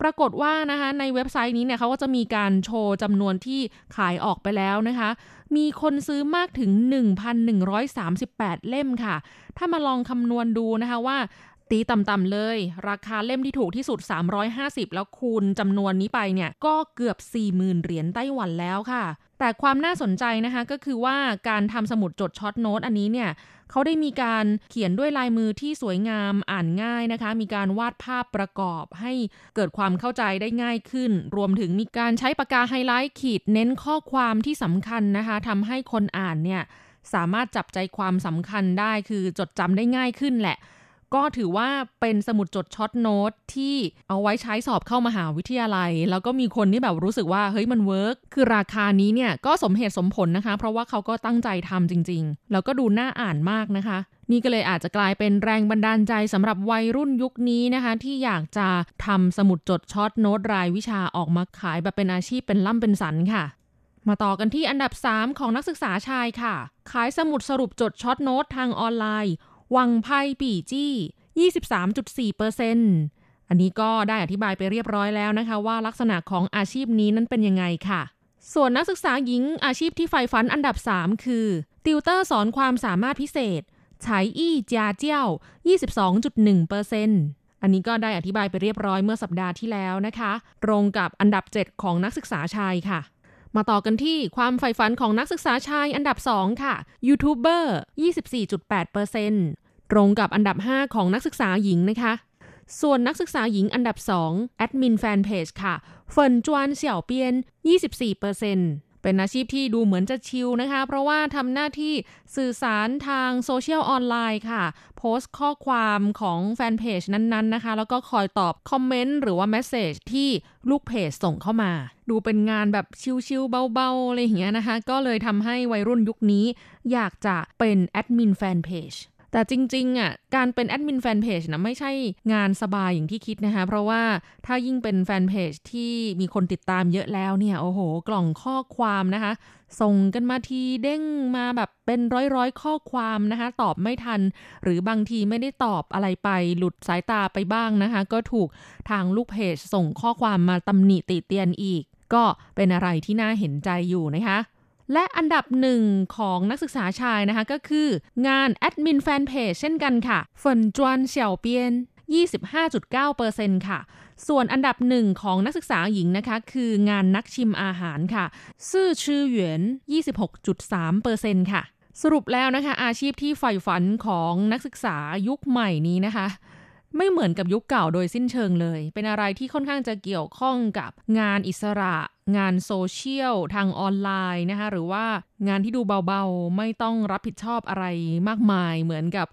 ปรากฏว่านะคะในเว็บไซต์นี้เนี่ยเขาก็จะมีการโชว์จำนวนที่ขายออกไปแล้วนะคะ มีคนซื้อมากถึง 1,138 เล่มค่ะ ถ้ามาลองคำนวณดูนะคะว่า ตีต่ำๆเลย ราคาเล่มที่ถูกที่สุด 350 แล้วคูณจำนวนนี้ไปเนี่ย ก็เกือบ 40,000 เหรียญไต้หวันแล้วค่ะ แต่ความน่าสนใจนะคะก็คือว่าการทำสมุดจด short note อันนี้เนี่ยเขาได้มีการเขียนด้วยลายมือที่สวยงามอ่านง่ายนะคะ มีการวาดภาพประกอบให้เกิดความเข้าใจได้ง่ายขึ้น รวมถึงมีการใช้ปากกาไฮไลท์ขีดเน้นข้อความที่สำคัญนะคะทำให้คนอ่านเนี่ยสามารถจับใจความสำคัญได้คือจดจำได้ง่ายขึ้นแหละ ก็ถือว่าเป็นสมุดจด short note ที่เอาไว้ใช้สอบเข้ามหาวิทยาลัย แล้วก็มีคนที่แบบรู้สึกว่าเฮ้ยมัน work คือราคานี้เนี่ยก็สมเหตุสมผลนะคะ เพราะว่าเขาก็ตั้งใจทำจริง ๆ แล้วก็ดูน่าอ่านมากนะคะ นี่ก็เลยอาจจะกลายเป็นแรงบันดาลใจสำหรับวัยรุ่นยุคนี้นะคะ ที่อยากจะทำสมุดจด short note รายวิชาออกมาขายแบบเป็นอาชีพเป็นล่ำเป็นสันค่ะมาต่อกันที่อันดับ 3 ของนักศึกษาชายค่ะ ขายสมุดสรุปจด short note ทางออนไลน์ 網拍筆記 23.4%อันนี้ก็ได้อธิบายไปเรียบร้อยแล้วนะคะ ว่าลักษณะของอาชีพนี้นั้นเป็นยังไงค่ะ ส่วนนักศึกษาหญิงอาชีพที่ใฝ่ฝันอันดับ 3 คือ ติวเตอร์สอนความสามารถพิเศษ才藝家教 22.1%อันนี้ก็ได้อธิบายไปเรียบร้อยเมื่อสัปดาห์ที่แล้วนะคะ ตรงกับอันดับ 7 ของนักศึกษาชายค่ะ มาต่อกันที่ความใฝ่ฝันของนักศึกษาชายอันดับ 2 ค่ะยูทูบเบอร์ 24.8%ต รงกับอันดับ 5 ของนักศึกษาหญิงนะคะ ส่วนนักศึกษาหญิงอันดับ 2 แอดมินแฟนเพจค่ะ粉專小編 24%เป็นอาชีพที่ดูเหมือนจะ chill นะคะ เพราะว่าทำหน้าที่สื่อสารทางโซเชียลออนไลน์ค่ะ โพสต์ข้อความของแฟนเพจนั้นๆนะคะ แล้วก็คอยตอบคอมเมนต์หรือว่า message ที่ลูกเพจส่งเข้ามา ดูเป็นงานแบบชิลๆเบาๆอะไรอย่างเงี้ยนะคะ ก็เลยทำให้วัยรุ่นยุคนี้ อยากจะเป็นแอดมินแฟนเพจ แต่จริงๆอะการเป็นแอดมินแฟนเพจนะไม่ใช่งานสบายอย่างที่คิดนะคะ เพราะว่าถ้ายิ่งเป็นแฟนเพจที่มีคนติดตามเยอะแล้วเนี่ย โอ้โห กล่องข้อความนะคะ ส่งกันมาทีเด้งมาแบบเป็นร้อยๆ ข้อความนะคะ ตอบไม่ทัน หรือบางทีไม่ได้ตอบอะไรไปหลุดสายตาไปบ้างนะคะ ก็ถูกทางลูกเพจส่งข้อความมาตำหนิติเตียนอีก ก็เป็นอะไรที่น่าเห็นใจอยู่นะคะ และอันดับหนึ่งของนักศึกษาชายนะคะก็คืองานแอดมินแฟนเพจเช่นกันค่ะฝนจวนเฉียวเปียน 25.9%ค่ะ ส่วนอันดับหนึ่งของนักศึกษาหญิงนะคะ คืองานนักชิมอาหารค่ะ ซื่อชื่อเหวียน 26.3%ค่ะ สรุปแล้วนะคะ อาชีพที่ใฝ่ฝันของนักศึกษายุคใหม่นี้นะคะ ไม่เหมือนกับยุคเก่าโดยสิ้นเชิงเลย เป็นอะไรที่ค่อนข้างจะเกี่ยวข้องกับงานอิสระ งานโซเชียลทางออนไลน์นะคะ หรือว่างานที่ดูเบาๆ ไม่ต้องรับผิดชอบอะไรมากมาย เหมือนกับ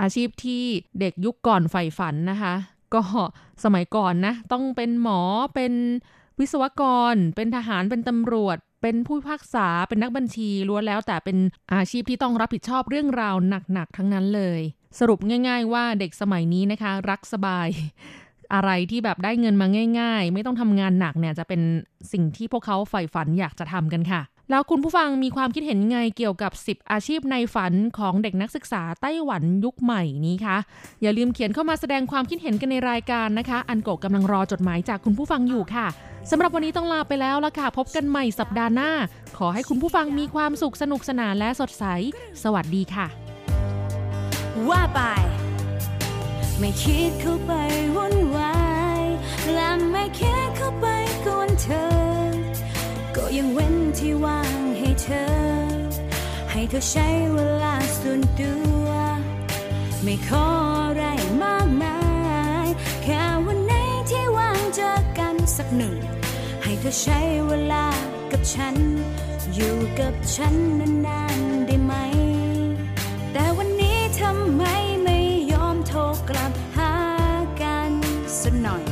อาชีพที่เด็กยุคก่อนใฝ่ฝันนะคะ ก็สมัยก่อนนะ ต้องเป็นหมอ เป็นวิศวกร เป็นทหาร เป็นตำรวจ เป็นผู้พิพากษา เป็นนักบัญชีล้วนแล้ว แต่เป็นอาชีพที่ต้องรับผิดชอบเรื่องราวหนักๆทั้งนั้นเลย สรุปง่าย ๆ ว่าเด็กสมัยนี้นะคะ รักสบายอะไรที่แบบได้เงินมาง่าย ๆ ไม่ต้องทำงานหนักเนี่ยจะเป็นสิ่งที่พวกเขาใฝ่ฝันอยากจะทำกันค่ะ แล้วคุณผู้ฟังมีความคิดเห็นไงเกี่ยวกับ 10 อาชีพในฝันของเด็กนักศึกษาไต้หวันยุคใหม่นี้คะอย่าลืมเขียนเข้ามาแสดงความคิดเห็นกันในรายการนะคะ อันโกกำลังรอจดหมายจากคุณผู้ฟังอยู่ค่ะสำหรับวันนี้ต้องลาไปแล้วละค่ะ พบกันใหม่สัปดาห์หน้า ขอให้คุณผู้ฟังมีความสุขสนุกสนานและสดใส สวัสดีค่ะ ว่าไป ไม่คิดเข้าไปวุ่นวายและไม่คิดเข้าไปกวนเธอ ก็ยังเว้นที่ว่างให้เธอ ให้เธอใช้เวลาส่วนตัว ไม่ขออะไรมากมาย แค่วันไหนที่ว่างเจอกันสักหนึ่ง ให้เธอใช้เวลากับฉัน อยู่กับฉันนานๆได้ไหม แต่วันนี้ ทำไมไม่ยอมโทรกลับหากันสักหน่อย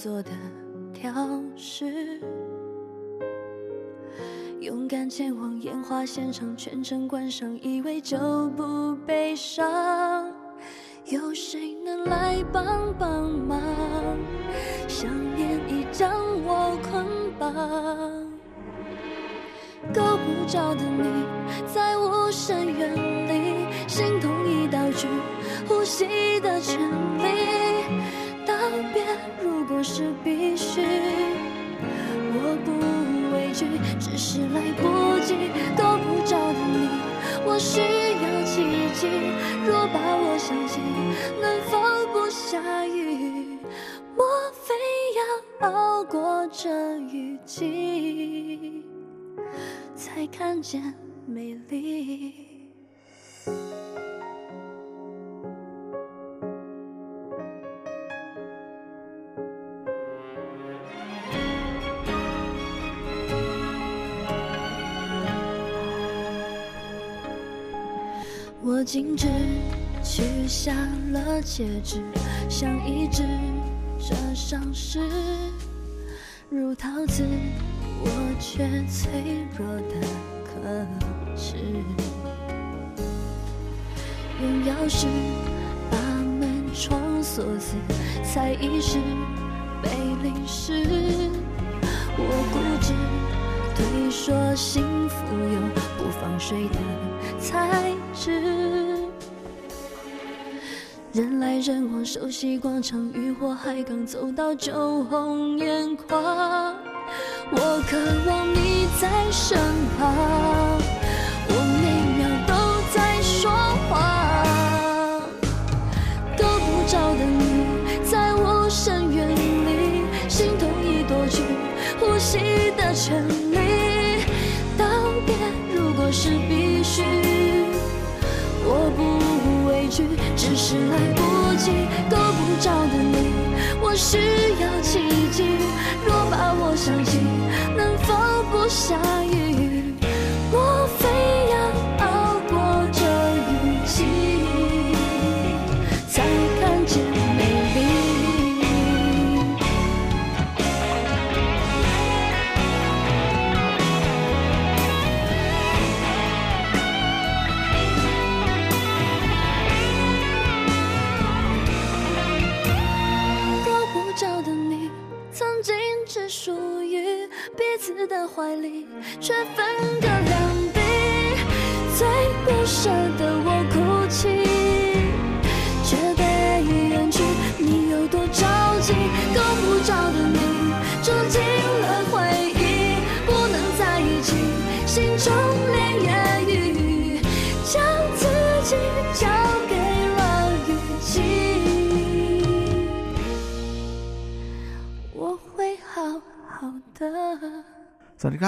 做的调试。勇敢前往烟花现场，全程观赏，以为就不悲伤。有谁能来帮帮忙？想念已将我捆绑。够不着的你，在无声远离，心痛已岛屿，呼吸的权利。道别如果是必须，我不畏惧，只是来不及。够不着的你，我需要奇迹。若把我想起，能否不下雨？莫非要熬过这雨季，才看见美丽？我径直取下了戒指，想医治这伤势，如陶瓷，我却脆弱的可耻。用钥匙把门窗锁死，才意识被淋湿。我固执推说幸福有不放水的材质。人来人往，熟悉广场，渔火海港走到酒红眼眶。我渴望你在身旁，我每秒都在说谎。够不着的你，在无声远离，心痛已夺去呼吸的权利。是来不及。够不着的你，我需要奇迹。若把我想起，能否不下雨？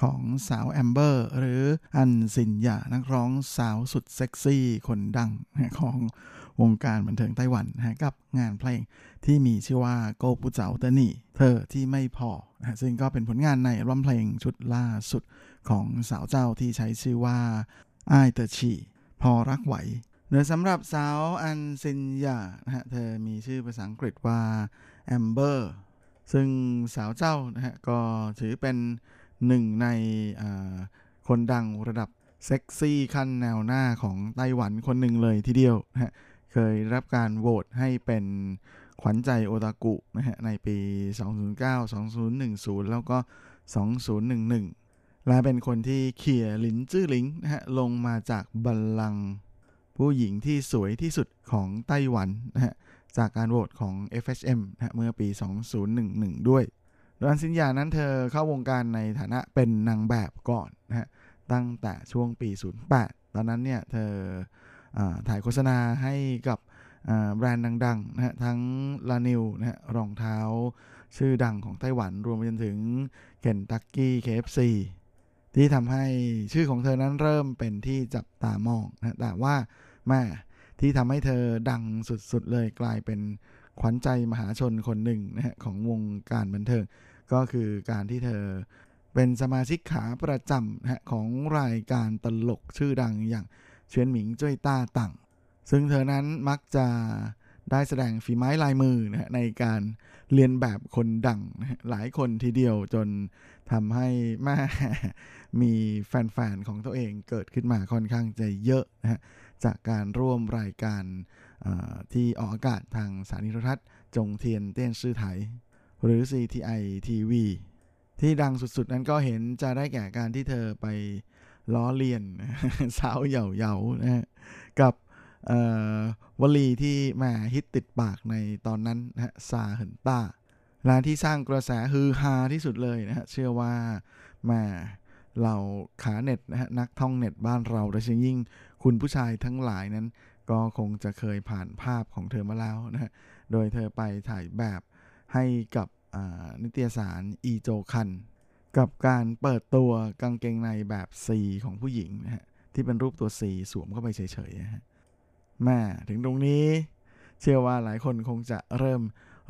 ของสาวแอมเบอร์ หรืออันซินยานักร้องสาวสุดเซ็กซี่คนดังของวงการบันเทิงไต้หวันกับงานเพลงที่มีชื่อว่า搆不著的你 เธอที่ไม่พอซึ่งก็เป็นผลงานในอัลบั้มเพลงชุดล่าสุดของสาวเจ้าที่ใช้ชื่อว่าไอเตอร์ชีพอรักไหวโดยสำหรับสาวอันซินยานะฮะเธอมีชื่อภาษาอังกฤษว่าแอมเบอร์ซึ่งสาวเจ้านะฮะก็ถือเป็น หนึ่งในคนดังระดับเซ็กซี่ขั้นแนวหน้าของไต้หวันคนหนึ่งเลยทีเดียวนะฮะเคยรับการโหวตให้เป็นขวัญใจโอตากุนะฮะในปี 2009 2010 แล้วก็ 2011 และเป็นคนที่เขี่ยหลินจื้อหลิงนะฮะลงมาจากบัลลังก์ผู้หญิงที่สวยที่สุดของไต้หวันนะฮะจากการโหวตของ FHM นะเมื่อปี 2011 ด้วย โดยอันสินยานั้นเธอเข้าวงการในฐานะเป็นนางแบบก่อนนะฮะตั้งแต่ช่วงปี 08 ตอนนั้นเนี่ยเธออถ่ายโฆษณาให้กับแบรนด์ดังๆนะฮะทั้งลานิวนะฮะรองเท้าชื่อดังของไต้หวันรวมไปจนถึงเคนตักกี้เคฟซีที่ทำให้ชื่อของเธอนั้นเริ่มเป็นที่จับตามองนะแต่ว่าแม่ที่ทำให้เธอดังสุดๆเลยกลายเป็น ขวัญใจมหาชนคนหนึ่งนะฮะของวงการบันเทิง ก็คือการที่เธอเป็นสมาชิกขาประจำนะฮะของรายการตลกชื่อดังอย่างเฉียนหมิงจ้วยต้าตังซึ่งเธอนั้นมักจะได้แสดงฝีไม้ลายมือนะในการเรียนแบบคนดังนะหลายคนทีเดียวจนทำให้แม่มีแฟนๆของตัวเองเกิดขึ้นมาค่อนข้างจะเยอะนะฮะจากการร่วมรายการ ที่ออกอากาศทางสถานีโทรทัศน์ จงเทียนเต้นซื่อไทย หรือ CTI TV ที่ดังสุดๆ นั้นก็เห็นจะได้แก่การที่เธอไปล้อเลียนสาวเหย่าๆนะกับวลีที่มาฮิตติดปากในตอนนั้นนะฮะซาเหินต้าร้านที่สร้างกระแสฮือฮาที่สุดเลยนะฮะเชื่อว่ามาเราขาเน็ตนะฮะนักท่องเน็ตบ้านเราโดยเฉพาะยิ่ง คุณผู้ชายทั้งหลายนั้น ก็คงจะเคยผ่านภาพของเธอมาแล้วนะโดยเธอไปถ่ายแบบให้กับนิตยสารอีโจคัน กับการเปิดตัวกางเกงในแบบ C ของผู้หญิงนะฮะที่เป็นรูปตัว C สวมเข้าไปเฉยๆนะฮะแม่ถึงตรงนี้ เชื่อว่าหลายคนคงจะเริ่ม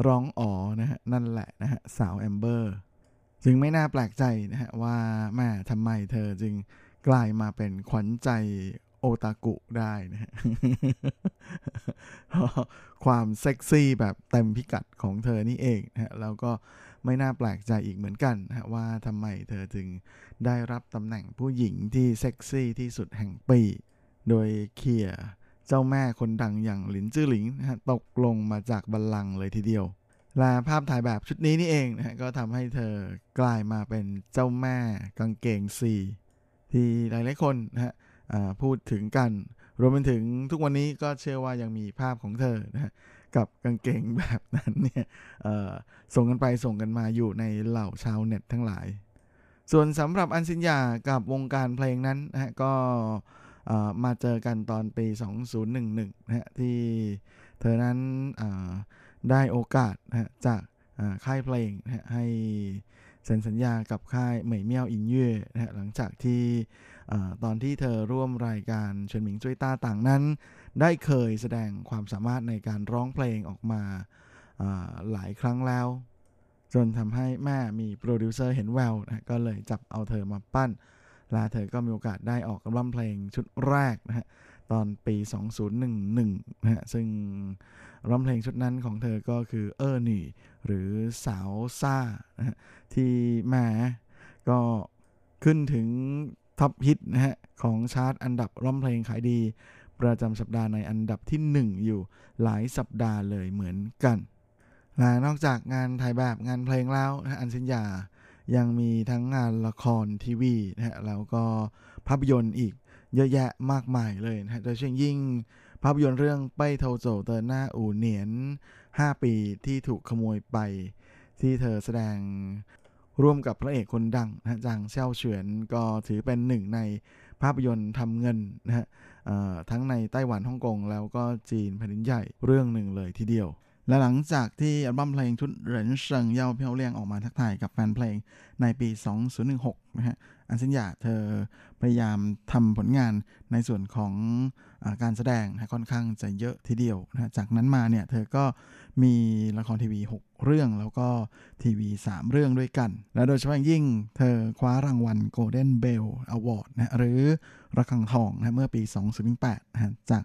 ร้องอ๋อนะฮะนั่นแหละนะฮะสาวแอมเบอร์จึงไม่น่าแปลกใจนะฮะว่าแม่ทำไมเธอจึงกลายมาเป็นขวัญใจ โอตากุได้นะฮะความเซ็กซี่แบบเต็มพิกัดของเธอนี่เองนะฮะแล้วก็ไม่น่าแปลกใจอีกเหมือนกันนะฮะว่าทำไมเธอจึงได้รับตำแหน่งผู้หญิงที่เซ็กซี่ที่สุดแห่งปี โดยเคียเจ้าแม่คนดังอย่างหลินจื้อหลิงนะฮะตกลงมาจากบัลลังก์เลยทีเดียว และภาพถ่ายแบบชุดนี้นี่เองนะฮะก็ทำให้เธอกลายมาเป็นเจ้าแม่กางเกงซีที่หลายๆคนนะฮะ พูดถึงกัน รวมไปถึงทุกวันนี้ก็เชื่อว่ายังมีภาพของเธอนะฮะกับกางเกงแบบนั้นเนี่ยส่งกันไปส่งกันมาอยู่ในเหล่าชาวเน็ตทั้งหลาย ส่วนสำหรับอันสินยากับวงการเพลงนั้นนะฮะก็มาเจอกันตอนปี 2011นะฮะที่เธอนั้นได้โอกาสนะฮะจากค่ายเพลงนะฮะให้เซ็นสัญญากับค่ายเหมยเมี่ยวอินเย่นะฮะหลังจากที่ ตอนที่เธอร่วมรายการเฉินหมิงจุ้ยต้าต่างนั้น ได้เคยแสดงความสามารถในการร้องเพลงออกมาหลายครั้งแล้ว จนทำให้แม่มีโปรดิวเซอร์เห็นแววนะก็เลยจับเอาเธอมาปั้นแล้วเธอก็มีโอกาสได้ออกอัลบั้มเพลงชุดแรกนะฮะตอนปี 2011นะฮะซึ่งอัลบั้มเพลงชุดนั้นของเธอก็คือ惡女 หรือสาวซ่านะฮะที่แม่ก็ขึ้นถึง top hit นะฮะของชาร์ตอันดับร้องเพลงขายดี ประจำสัปดาห์ในอันดับที่ 1 อยู่หลายสัปดาห์เลยเหมือนกันและนอกจากงานถ่ายแบบงานเพลงแล้วนะอันสินยายังมีทั้งงานละครทีวีนะฮะแล้วก็ภาพยนตร์อีกเยอะแยะมากมายเลยนะฮะโดยเฉพาะยิ่งภาพยนตร์เรื่องไปโทโจเตอร์หน้าอู่เหนียน 5 ปีที่ถูกขโมยไป ที่เธอแสดง ร่วมกับพระเอกคนดังนะจางเซี่ยวเฉียนก็ถือเป็นหนึ่งในภาพยนตร์ทำเงินนะฮะทั้งในไต้หวันฮ่องกงแล้วก็จีนแผ่นดินใหญ่เรื่องหนึ่งเลยทีเดียว และหลังจากที่อัลบั้มเพลงชุดเหรินเซิงเย่าเพียวเลียงออกมาทักทายกับแฟนเพลงในปี 2016 นะฮะ อันสินยาเธอพยายามทำผลงานในส่วนของอการแสดงนะค่อนข้างจะเยอะทีเดียวนะจากนั้นมาเนี่ยเธอก็ มีละครทีวี 6 เรื่องแล้วก็ทีวี 3 เรื่องด้วยกัน และโดยเฉพาะยิ่งเธอคว้ารางวัล Golden Bell Award นะหรือระฆังทองนะเมื่อปี 2008นะจาก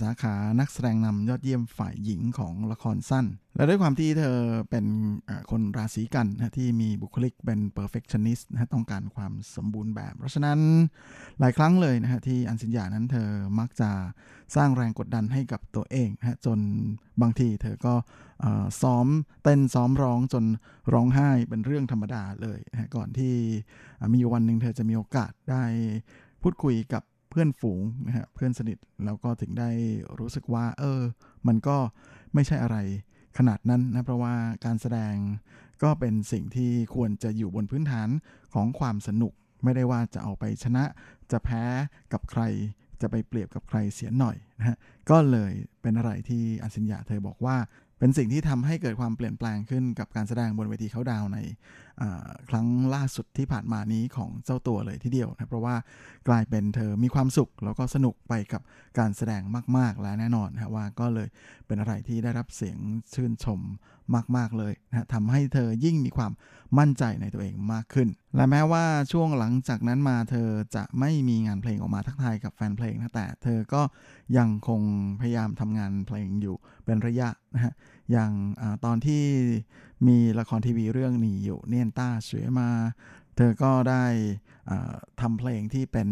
สาขานักแสดงนำยอดเยี่ยมฝ่ายหญิงของละครสั้น และด้วยความที่เธอเป็นคนราศีกันนะที่มีบุคลิกเป็น perfectionist นะต้องการความสมบูรณ์แบบ เพราะฉะนั้นหลายครั้งเลยนะฮะที่อันสิญญานั้นเธอมักจะสร้างแรงกดดันให้กับตัวเองนะจนบางทีเธอก็ซ้อมเต้นซ้อมร้องจนร้องไห้เป็นเรื่องธรรมดาเลยนะก่อนที่มีวันหนึ่งเธอจะมีโอกาสได้พูดคุยกับ พื่อนฝูงนะฮะเพื่อนสนิทแล้วก็ถึงได้รู้สึกว่า เออ มันก็ไม่ใช่อะไรขนาดนั้นนะเพราะว่าการแสดงก็เป็นสิ่งที่ควรจะอยู่บนพื้นฐานของความสนุก ไม่ได้ว่าจะเอาไปชนะ จะแพ้กับใคร จะไปเปรียบกับใครเสียหน่อยนะฮะก็เลยเป็นอะไรที่อัญชัญญาเธอบอกว่า เป็นสิ่งที่ทำให้เกิดความเปลี่ยนแปลงขึ้นกับการแสดงบนเวทีเขาดาวใน ครั้งล่าสุดที่ผ่านมานี้ของเจ้าตัวเลยทีเดียวนะเพราะว่ากลายเป็นเธอมีความสุข แล้วก็สนุกไปกับการแสดงมาก ๆ และแน่นอนนะว่าก็เลยเป็นอะไรที่ได้รับเสียงชื่นชมมาก ๆ เลยนะทำให้เธอยิ่งมีความมั่นใจในตัวเองมากขึ้น และแม้ว่าช่วงหลังจากนั้นมาเธอจะไม่มีงานเพลงออกมาทักทายกับแฟนเพลงนะแต่เธอก็ยังคงพยายามทำงานเพลงอยู่เป็นระยะนะฮะอย่างอตอนที่ มีละครทีวีเรื่องนี้อยู่เนียนต้าสวยมา เธอก็ได้ทำเพลงที่เป็น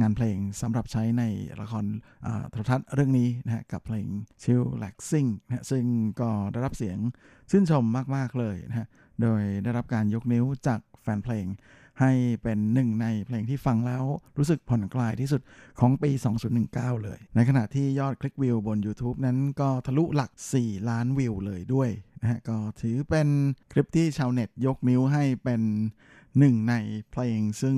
งานเพลงสำหรับใช้ในละครโทรทัศน์เรื่องนี้นะฮะกับเพลงชิลแลกซิ่งนะซึ่งก็ได้รับเสียงชื่นชมมาก ๆ เลยนะฮะโดยได้รับการยกนิ้วจากแฟนเพลง ให้เป็นหนึ่งในเพลงที่ฟังแล้วรู้สึกผ่อนคลายที่สุดของปี 2019 เลย ในขณะที่ยอดคลิกวิวบน YouTube นั้นก็ทะลุหลัก 4 ล้านวิวเลยด้วยนะฮะก็ถือเป็นคลิปที่ชาวเน็ตยกนิ้วให้เป็น หนึ่งในเพลงซึ่ง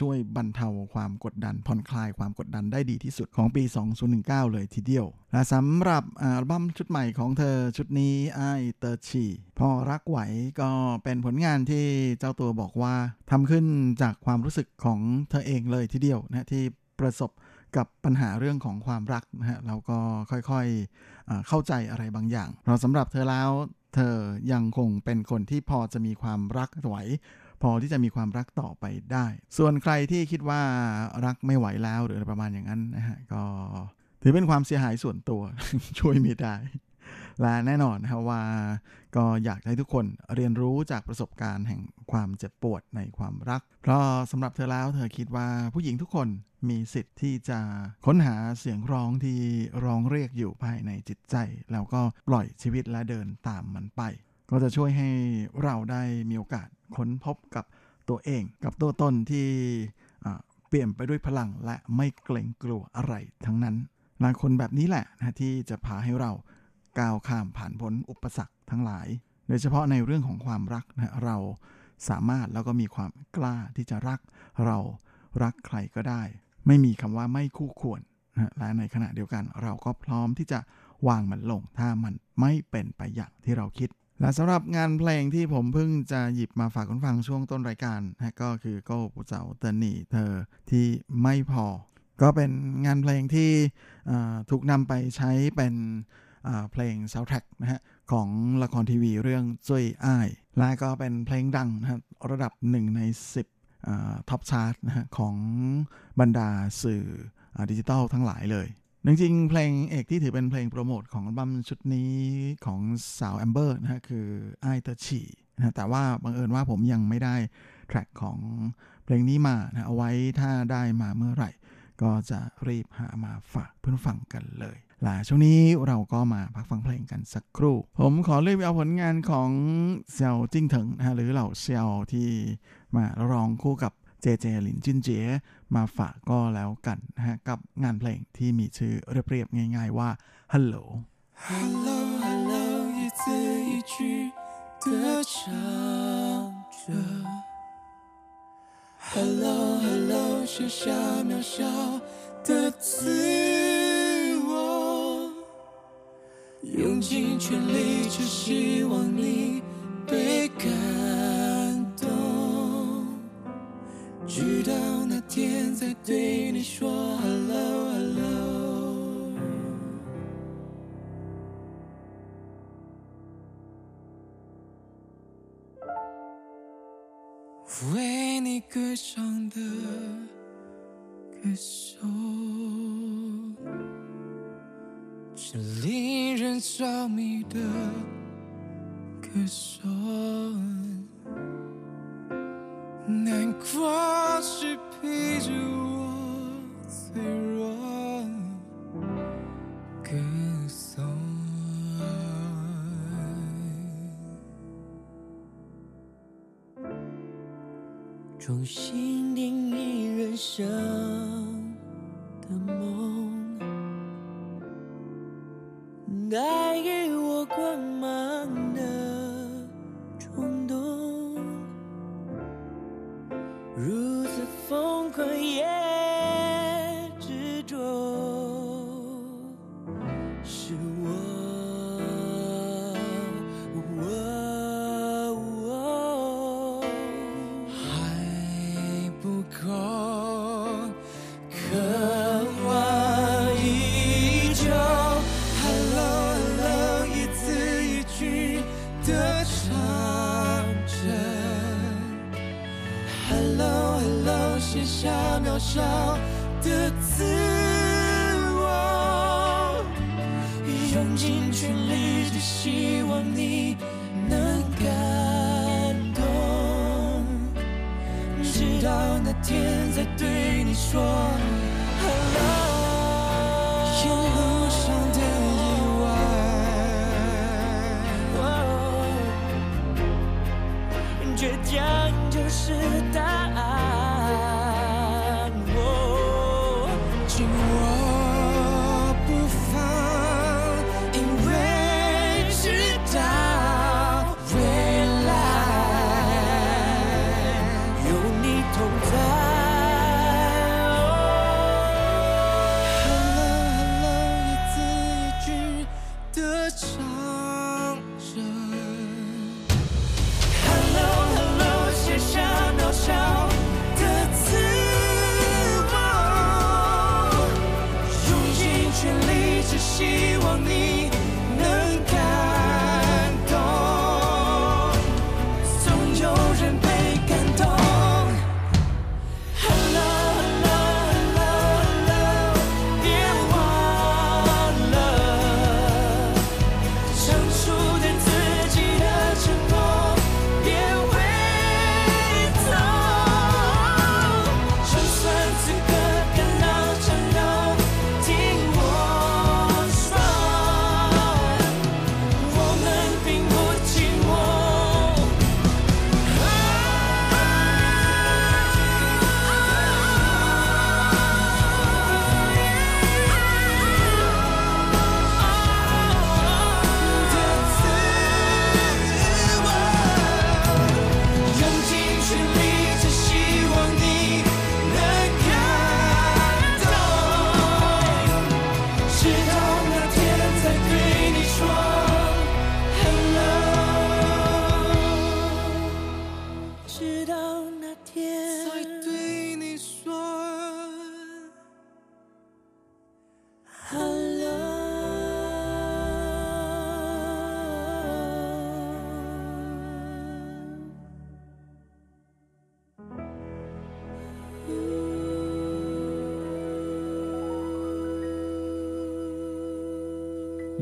ช่วยบรรเทาความกดดันผ่อนคลายความกดดันได้ดีที่สุดของปี 2019 เลยทีเดียวและสำหรับอัลบั้มชุดใหม่ของเธอชุดนี้ไอเตอร์ชีพอรักไหวก็เป็นผลงานที่เจ้าตัวบอกว่าทำขึ้นจากความรู้สึกของเธอเองเลยทีเดียวนะที่ประสบกับปัญหาเรื่องของความรักนะฮะเราก็ค่อยๆเข้าใจอะไรบางอย่าง เราสำหรับเธอแล้ว เธอยังคงเป็นคนที่พอจะมีความรักไหว พอที่จะมีความรักต่อไปได้ ส่วนใครที่คิดว่ารักไม่ไหวแล้วหรือประมาณอย่างนั้นนะฮะก็ถือเป็นความเสียหายส่วนตัวช่วยไม่ได้และแน่นอนนะว่าก็อยากให้ทุกคนเรียนรู้จากประสบการณ์แห่งความเจ็บปวดในความรัก เพราะสำหรับเธอแล้วเธอคิดว่าผู้หญิงทุกคนมีสิทธิ์ที่จะค้นหาเสียงร้องที่ร้องเรียกอยู่ภายในจิตใจ แล้วก็ปล่อยชีวิตและเดินตามมันไป ก็จะช่วยให้เราได้มีโอกาสค้นพบกับตัวเอง กับตัวตนที่เปลี่ยนไปด้วยพลังและไม่เกรงกลัวอะไรทั้งนั้นหลายคนแบบนี้แหละนะที่จะพาให้เราก้าวข้ามผ่านพ้นอุปสรรคทั้งหลาย โดยเฉพาะในเรื่องของความรักนะเราสามารถแล้วก็มีความกล้าที่จะรักเรารักใครก็ได้ ไม่มีคำว่าไม่คู่ควรนะและในขณะเดียวกันเราก็พร้อมที่จะวางมันลงถ้ามันไม่เป็นไปอย่างที่เราคิด และสำหรับงานเพลงที่ผมเพิ่งจะหยิบมาฝากคุณฟังช่วงต้นรายการนะก็คือโก้ปูเจ้าเตนี่เธอที่ไม่พอ ก็เป็นงานเพลงที่ถูกนำไปใช้เป็นเพลงซาวด์แทร็กนะฮะของละครทีวีเรื่องจุ้ยอ้าย และก็เป็นเพลงดังนะฮะระดับหนึ่งใน 10 top chart นะฮะของบรรดาสื่อดิจิตอลทั้งหลายเลย จริงๆเพลงเอกที่ถือเป็นเพลงโปรโมทของอัลบั้มชุดนี้ของสาวแอมเบอร์นะฮะคือไอเตอร์ชีนะแต่ว่าบังเอิญว่าผมยังไม่ได้แทร็กของเพลงนี้มานะเอาไว้ถ้าได้มาเมื่อไหร่ ก็จะรีบหามาฝากเพื่อนฟังกันเลยหลาช่วงนี้เราก็มาพักฟังเพลงกันสักครู่ ผมขอเลือกเอาผลงานของเซียวจิ้งเถิงนะฮะหรือเหล่าเซียวที่มาร้องคู่กับเจเจหลินจินเจีย มาฝากก็แล้วกันนะฮะกับงานเพลงที่มีชื่อเรียบๆง่ายๆว่า Hello Hello Hello 一字一句的唱着 Hello Hello 写下渺小的自我用 用尽全力，只希望你被感动。直到 在对你说 hello hello。为你歌唱的歌手，是令人着迷的歌手。she 那天再对你说 hello。沿路上的意外，倔强就是答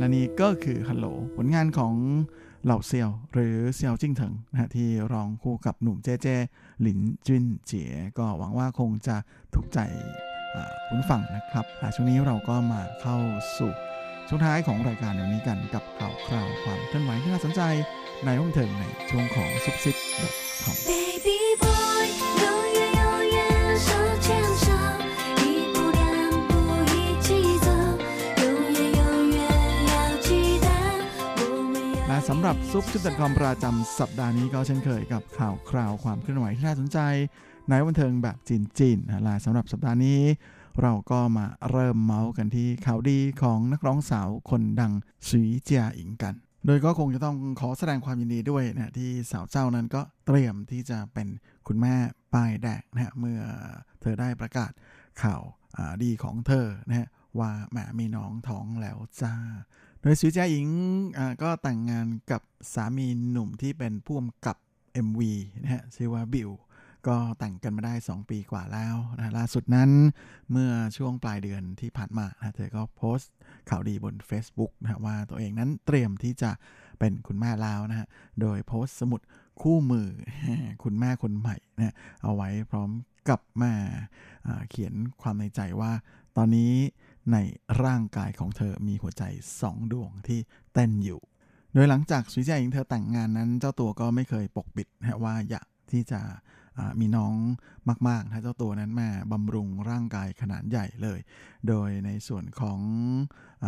และนี่ก็คือฮัลโหลผลงานของเหล่าเซียว หรือเซียวจิ้งเถิงนะฮะที่ร้องคู่กับหนุ่มเจเจหลินจุนเจียก็หวังว่าคงจะถูกใจคุณฟังนะครับอ่ช่วงนี้เราก็มาเข้าสู่ช่วงท้ายของรายการวันนี้กันกับข่าวคราวความเคลื่อนไหวที่น่าสนใจในรุ่งเถิงในช่วงของซุปซิป .com Baby สำหรับซุปซิป .com ประจำสัปดาห์นี้ก็เช่นเคยกับข่าวคราวความเคลื่อนไหวที่น่าสนใจ ในวันเทิงแบบจีนๆนะละสำหรับสัปดาห์นี้ เราก็มาเริ่มเมาส์กันที่ข่าวดีของนักร้องสาวคนดังสีเจียอิงกัน โดยก็คงจะต้องขอแสดงความยินดีด้วยนะที่สาวเจ้านั้นก็เตรียมที่จะเป็นคุณแม่ป้ายแดงนะฮะเมื่อเธอได้ประกาศข่าวดีของเธอนะฮะว่าแหมมีน้องท้องแล้วจ้า โดยสุเจียอิงก็แต่งงานกับสามีหนุ่มที่เป็นผู้กำกับ MV นะฮะชื่อว่าบิวก็แต่งกันมาได้ 2 ปีกว่าแล้วนะล่าสุดนั้นเมื่อช่วงปลายเดือนที่ผ่านมานะเธอก็โพสต์ข่าวดีบน Facebook นะว่าตัวเองนั้นเตรียมที่จะเป็นคุณแม่แล้วนะฮะโดยโพสต์สมุดคู่มือคุณแม่คนใหม่นะเอาไว้พร้อมกับมาเขียนความในใจว่า ตอนนี้ ในร่างกายของเธอมีหัวใจสองดวงที่เต้นอยู่ โดยหลังจากสุจิยาอิงเธอแต่งงานนั้น เจ้าตัวก็ไม่เคยปกปิดนะว่าอยากที่จะมีน้องมากๆนะเจ้าตัวนั้นมาบำรุงร่างกายขนาดใหญ่เลย โดยในส่วนของอ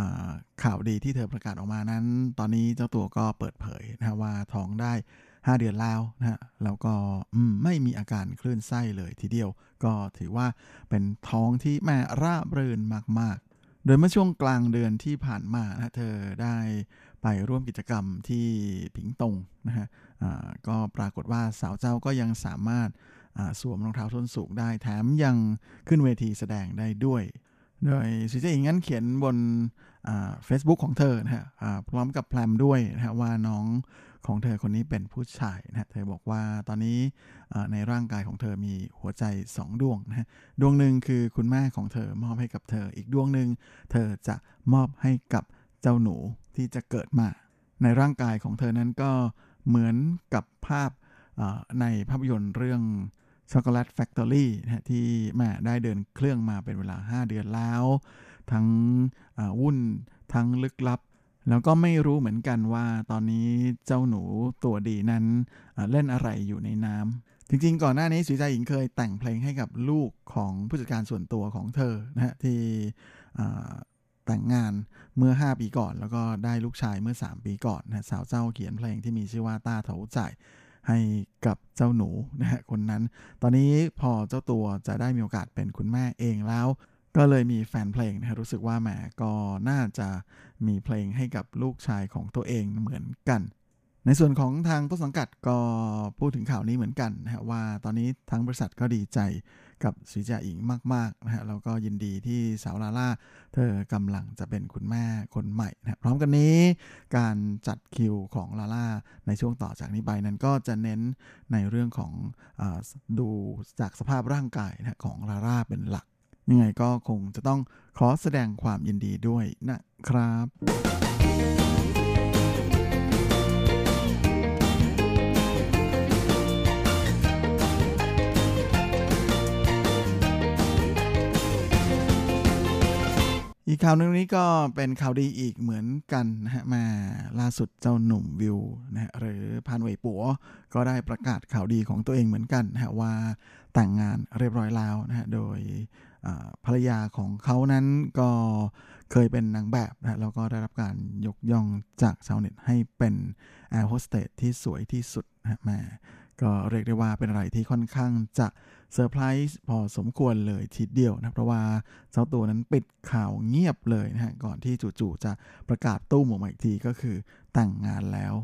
ข่าวดีที่เธอประกาศออกมานั้น ตอนนี้เจ้าตัวก็เปิดเผยนะว่าท้องได้ 5 เดือนแล้วนะฮะแล้วก็ไม่มีอาการคลื่นไส้เลยทีเดียว ก็ถือว่าเป็นท้องที่แม่ราบรื่นมากๆ โดยเมื่อช่วงกลางเดือนที่ผ่านมานะเธอได้ไปร่วมกิจกรรมที่ผิงตงนะฮะก็ปรากฏว่าสาวเจ้าก็ยังสามารถสวมรองเท้าส้นสูงได้แถมยังขึ้นเวทีแสดงได้ด้วย โดยสีเจอิงนั้นเขียนบนเฟซบุ๊กของเธอนะฮะพร้อมกับแพลมด้วยนะฮะว่าน้อง ของเธอคนนี้เป็นผู้ชายนะเธอบอกว่าตอนนี้ในร่างกายของเธอมีหัวใจสองดวงนะฮะดวงหนึ่งคือคุณแม่ของเธอมอบให้กับเธอ อีกดวงหนึ่งเธอจะมอบให้กับเจ้าหนูที่จะเกิดมา ในร่างกายของเธอนั้นก็เหมือนกับภาพในภาพยนตร์เรื่อง Chocolate Factory นะที่แม่ได้เดินเครื่องมาเป็นเวลา 5 เดือนแล้ว ทั้งวุ่นทั้งลึกลับ แล้วก็ไม่รู้เหมือนกันว่าตอนนี้เจ้าหนูตัวดีนั้นเล่นอะไรอยู่ในน้ำจริงๆ ก่อนหน้านี้สุใจหญิงเคยแต่งเพลงให้กับลูกของผู้จัดการส่วนตัวของเธอนะฮะที่แต่งงานเมื่อ 5 ปีก่อน แล้วก็ได้ลูกชายเมื่อ 3 ปีก่อนนะสาวเจ้าเขียนเพลงที่มีชื่อว่าต้าเถาจ่ายให้กับเจ้าหนูนะฮะคนนั้น ตอนนี้พอเจ้าตัวจะได้มีโอกาสเป็นคุณแม่เองแล้ว ก็เลยมีแฟนเพลงนะรู้สึกว่าแหมก็น่าจะมีเพลงให้กับลูกชายของตัวเองเหมือนกัน ในส่วนของทางต้นสังกัดก็พูดถึงข่าวนี้เหมือนกันนะฮะว่าตอนนี้ทั้งบริษัทก็ดีใจกับสีจาอิงมากๆนะฮะแล้วก็ยินดีที่สาวลาล่า เธอกำลังจะเป็นคุณแม่คนใหม่นะพร้อมกันนี้ การจัดคิวของลาล่าในช่วงต่อจากนี้ไปนั้นก็จะเน้นในเรื่องของอดูจากสภาพร่างกายนะของลาล่าเป็นหลัก ยังไงก็คงจะต้องขอแสดงความยินดีด้วยนะครับอีกข่าวนึงนี้ก็เป็นข่าวดีอีกเหมือนกันนะฮะมาล่าสุดเจ้าหนุ่มวิวนะฮะหรือพานเวยปัวก็ได้ประกาศข่าวดีของตัวเองเหมือนกันนะฮะว่าแต่งงานเรียบร้อยแล้วนะฮะโดย ภรรยาของเขานั้นก็เคยเป็นนางแบบนะแล้วก็ได้รับการยกย่องจากชาวเน็ตให้เป็นแอร์โฮสเตสที่สวยที่สุดนะแหมก็เรียกได้ว่าเป็นอะไรที่ค่อนข้างจะเซอร์ไพรส์พอสมควรเลยทีเดียวนะเพราะว่าเจ้าตัวนั้นปิดข่าวเงียบเลยนะฮะก่อนที่จู่ๆจะประกาศตู้หมออีกทีก็คือแต่งงานแล้ว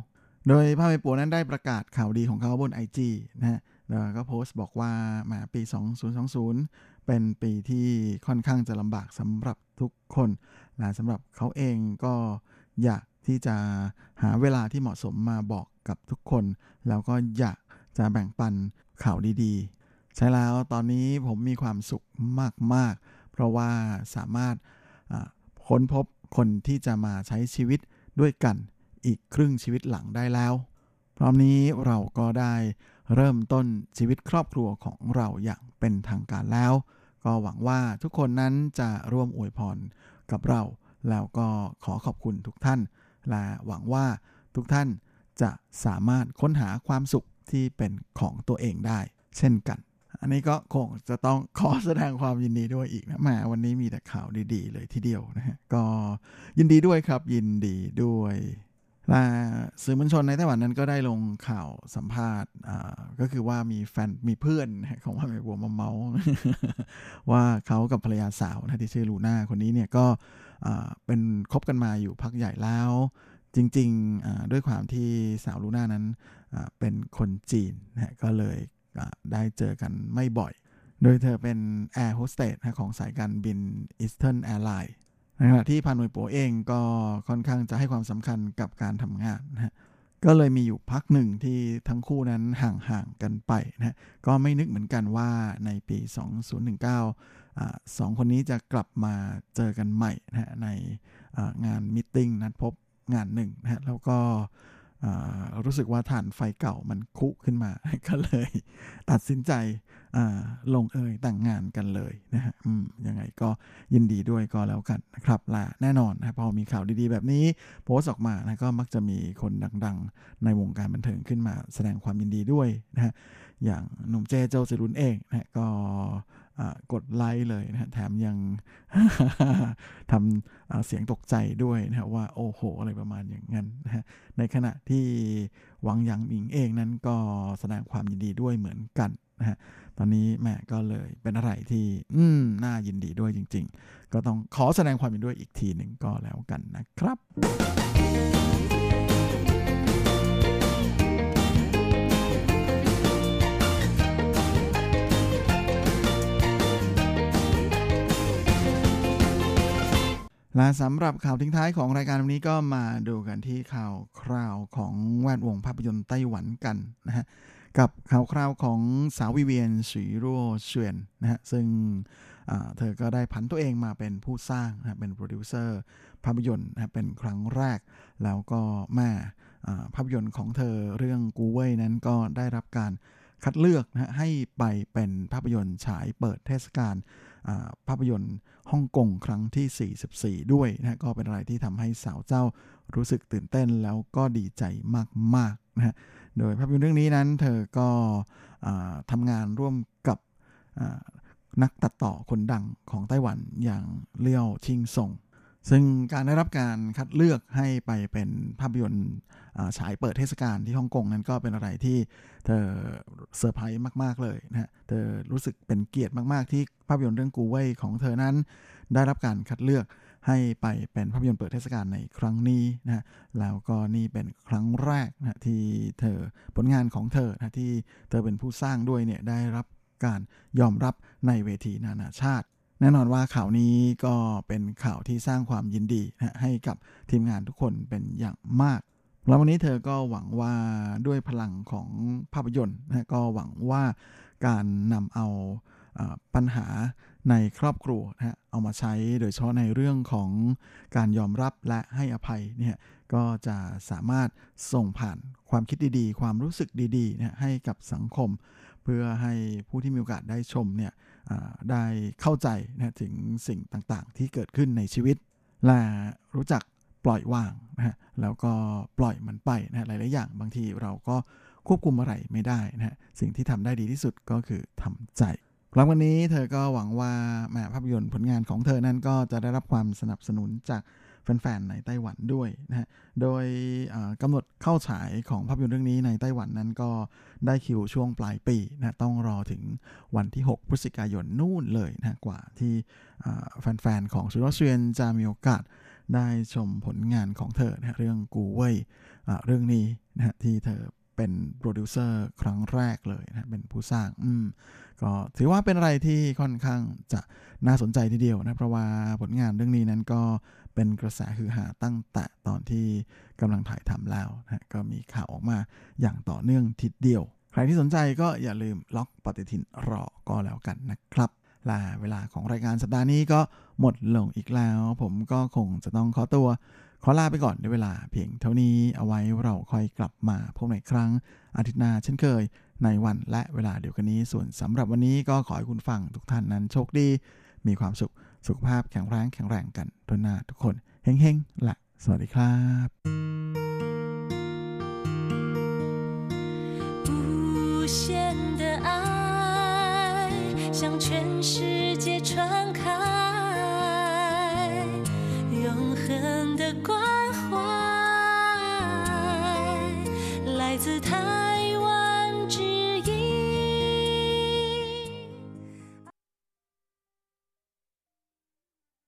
โดยพาไปปัวนั้นได้ประกาศข่าวดีของเขาบน IG นะฮะแล้วก็โพสต์บอกว่ามาปี 2020 เป็นปีที่ค่อนข้างจะลำบากสำหรับทุกคนและสำหรับเขาเองก็อยากที่จะหาเวลาที่เหมาะสมมาบอกกับทุกคน แล้วก็อยากจะแบ่งปันข่าวดีๆ ใช่แล้วตอนนี้ผมมีความสุขมากๆ เพราะว่าสามารถค้นพบคนที่จะมาใช้ชีวิตด้วยกันอีกครึ่งชีวิตหลังได้แล้ว พร้อมนี้เราก็ได้ เริ่มต้นชีวิตครอบครัวของเราอย่างเป็นทางการแล้ว ก็หวังว่าทุกคนนั้นจะร่วมอวยพรกับเรา แล้วก็ขอขอบคุณทุกท่าน และหวังว่าทุกท่านจะสามารถค้นหาความสุขที่เป็นของตัวเองได้ เช่นกัน อันนี้ก็คงจะต้องขอแสดงความยินดีด้วยอีกนะแมวันนี้มีแต่ข่าวดีๆ เลยทีเดียวนะฮะก็ยินดีด้วยครับยินดีด้วย สื่อมวลชนในไต้หวันนั้นก็ได้ลงข่าวสัมภาษณ์ก็คือว่ามีแฟนมีเพื่อนของว่าไมบัวมาเมาว่าเขากับภรรยาสาวนะที่ชื่อลูน่าคนนี้เนี่ยก็เป็นคบกันมาอยู่พักใหญ่แล้ว จริงๆด้วยความที่สาวลูน่านั้นเป็นคนจีนนะก็เลยได้เจอกันไม่บ่อย โดยเธอเป็นแอร์โฮสเตสของสายการบิน Eastern Airlines ในขณะที่พานวยปัวเองก็ค่อนข้างจะให้ความสำคัญกับการทำงานนะฮะก็เลยมีอยู่พักหนึ่งที่ทั้งคู่นั้นห่างๆกันไปนะฮะก็ไม่นึกเหมือนกันว่าในปี 2019สองคนนี้จะกลับมาเจอกันใหม่นะฮะในงานมิ팅นัดพบงานหนึ่งนะฮะแล้วก็ รู้สึกว่าฐานไฟเก่ามันคุขึ้นมา ก็เลย ตัดสินใจลงเอยแต่งงานกันเลยนะฮะยังไงก็ยินดีด้วยก็แล้วกันนะครับล่ะแน่นอนนะพอมีข่าวดีๆ แบบนี้โพสต์ออกมานะก็มักจะมีคนดังๆ ในวงการบันเทิงขึ้นมาแสดงความยินดีด้วยนะฮะอย่างหนุ่มเจเจ้าสิรุนเองนะก็ กดไลค์เลยนะแถมยังทำเสียงตกใจด้วยนะว่าโอ้โห อะไรประมาณอย่างนั้นนะฮะในขณะที่หวังหยางหมิงเองนั้นก็แสดงความยินดีด้วยเหมือนกันนะฮะตอนนี้แม่ก็เลยเป็นอะไรที่อืมน่ายินดีด้วยจริง ๆ ก็ต้องขอแสดงความยินดีด้วยอีกทีหนึ่งก็แล้วกันนะครับ และสำหรับข่าวทิ้งท้ายของรายการวันนี้ก็มาดูกันที่ข่าวคราวของแวดวงภาพยนตร์ไต้หวันกันนะฮะกับข่าวคราวของสาววิเวียนสวีรั่วเซวียนนะฮะซึ่งเธอก็ได้ผันตัวเองมาเป็นผู้สร้างนะเป็นโปรดิวเซอร์ภาพยนตร์นะเป็นครั้งแรก แล้วก็แม่ภาพยนตร์ของเธอเรื่องกูเว่ยนั้นก็ได้รับการคัดเลือกนะให้ไปเป็นภาพยนตร์ฉายเปิดเทศกาลภาพยนตร์ ฮ่องกงครั้งที่ 44 ด้วยนะก็เป็นอะไรที่ทำให้สาวเจ้ารู้สึกตื่นเต้นแล้วก็ดีใจมากๆนะฮะโดยภาพยนตร์เรื่องนี้นั้น เธอก็ทำงานร่วมกับนักตัดต่อคนดังของไต้หวันอย่างเลี่ยวชิงซง ซึ่งการได้รับการคัดเลือกให้ไปเป็นภาพยนตร์ฉายเปิดเทศกาลที่ฮ่องกงนั้นก็เป็นอะไรที่เธอเซอร์ไพรส์มาก ๆ เลยนะฮะ เธอรู้สึกเป็นเกียรติมาก ๆ ที่ภาพยนตร์เรื่องกูเว่ยของเธอนั้นได้รับการคัดเลือกให้ไปเป็นภาพยนตร์เปิดเทศกาลในครั้งนี้นะฮะ แล้วก็นี่เป็นครั้งแรกนะที่เธอผลงานของเธอนะที่เธอเป็นผู้สร้างด้วยเนี่ยได้รับการยอมรับในเวทีนานาชาติ แน่นอนว่าข่าวนี้ก็เป็นข่าวที่สร้างความยินดีนะให้กับทีมงานทุกคนเป็นอย่างมาก แล้ววันนี้เธอก็หวังว่าด้วยพลังของภาพยนตร์นะก็หวังว่าการนำเอาปัญหาในครอบครัวนะฮะเอามาใช้โดยเฉพาะในเรื่องของการยอมรับและให้อภัยเนี่ยก็จะสามารถส่งผ่านความคิดดีๆ ความรู้สึกดีๆนะให้กับสังคม เพื่อให้ผู้ที่มีโอกาสได้ชมเนี่ยได้เข้าใจนะถึงสิ่งต่างๆ ที่เกิดขึ้นในชีวิต และรู้จักปล่อยวางนะฮะแล้วก็ปล่อยมันไปนะหลาย ๆ อย่างบางทีเราก็ควบคุมอะไรไม่ได้นะฮะสิ่งที่ทำได้ดีที่สุดก็คือทำใจครั้งวันนี้เธอก็หวังว่าแมภาพยนตร์ผลงานของเธอนั้นก็จะได้รับความสนับสนุนจาก แฟนๆ ในไต้หวันด้วยนะฮะ โดยกำหนดเข้าฉายของภาพยนตร์เรื่องนี้ในไต้หวันนั้นก็ได้คิวช่วงปลายปีนะต้องรอถึงวันที่ 6 พฤศจิกายนนู่นเลยนะกว่าที่แฟนๆ ของสวีรั่วเซวียนจะมีโอกาสได้ชมผลงานของเธอนะเรื่องกูเว่ยเรื่องนี้นะที่เธอเป็นโปรดิวเซอร์ครั้งแรกเลยนะเป็นผู้สร้างอืมก็ถือว่าเป็นอะไรที่ค่อนข้างจะน่าสนใจทีเดียวนะ เพราะว่าผลงานเรื่องนี้นั้นก็ เป็นกระแสฮือฮาตั้งแต่ตอนที่กำลังถ่ายทำแล้วนะก็มีข่าวออกมาอย่างต่อเนื่องทีเดียว ใครที่สนใจก็อย่าลืมล็อกปฏิทินรอก็แล้วกันนะครับลาเวลาของรายการสัปดาห์นี้ก็หมดลงอีกแล้ว ผมก็คงจะต้องขอตัว ขอลาไปก่อนในเวลาเพียงเท่านี้เอาไว้เราค่อยกลับมาพบในครั้ง อาทิตย์หน้าเช่นเคย ในวันและเวลาเดียวกันนี้ส่วนสำหรับวันนี้ก็ขอให้คุณฟังทุกท่านนั้นโชคดี มีความสุข สุขภาพแข็งแรงแข็งแรงกันทุกหน้าทุกคนเฮ้งๆละสวัสดีครับ无限的爱向全世界传开永恒的关怀 他。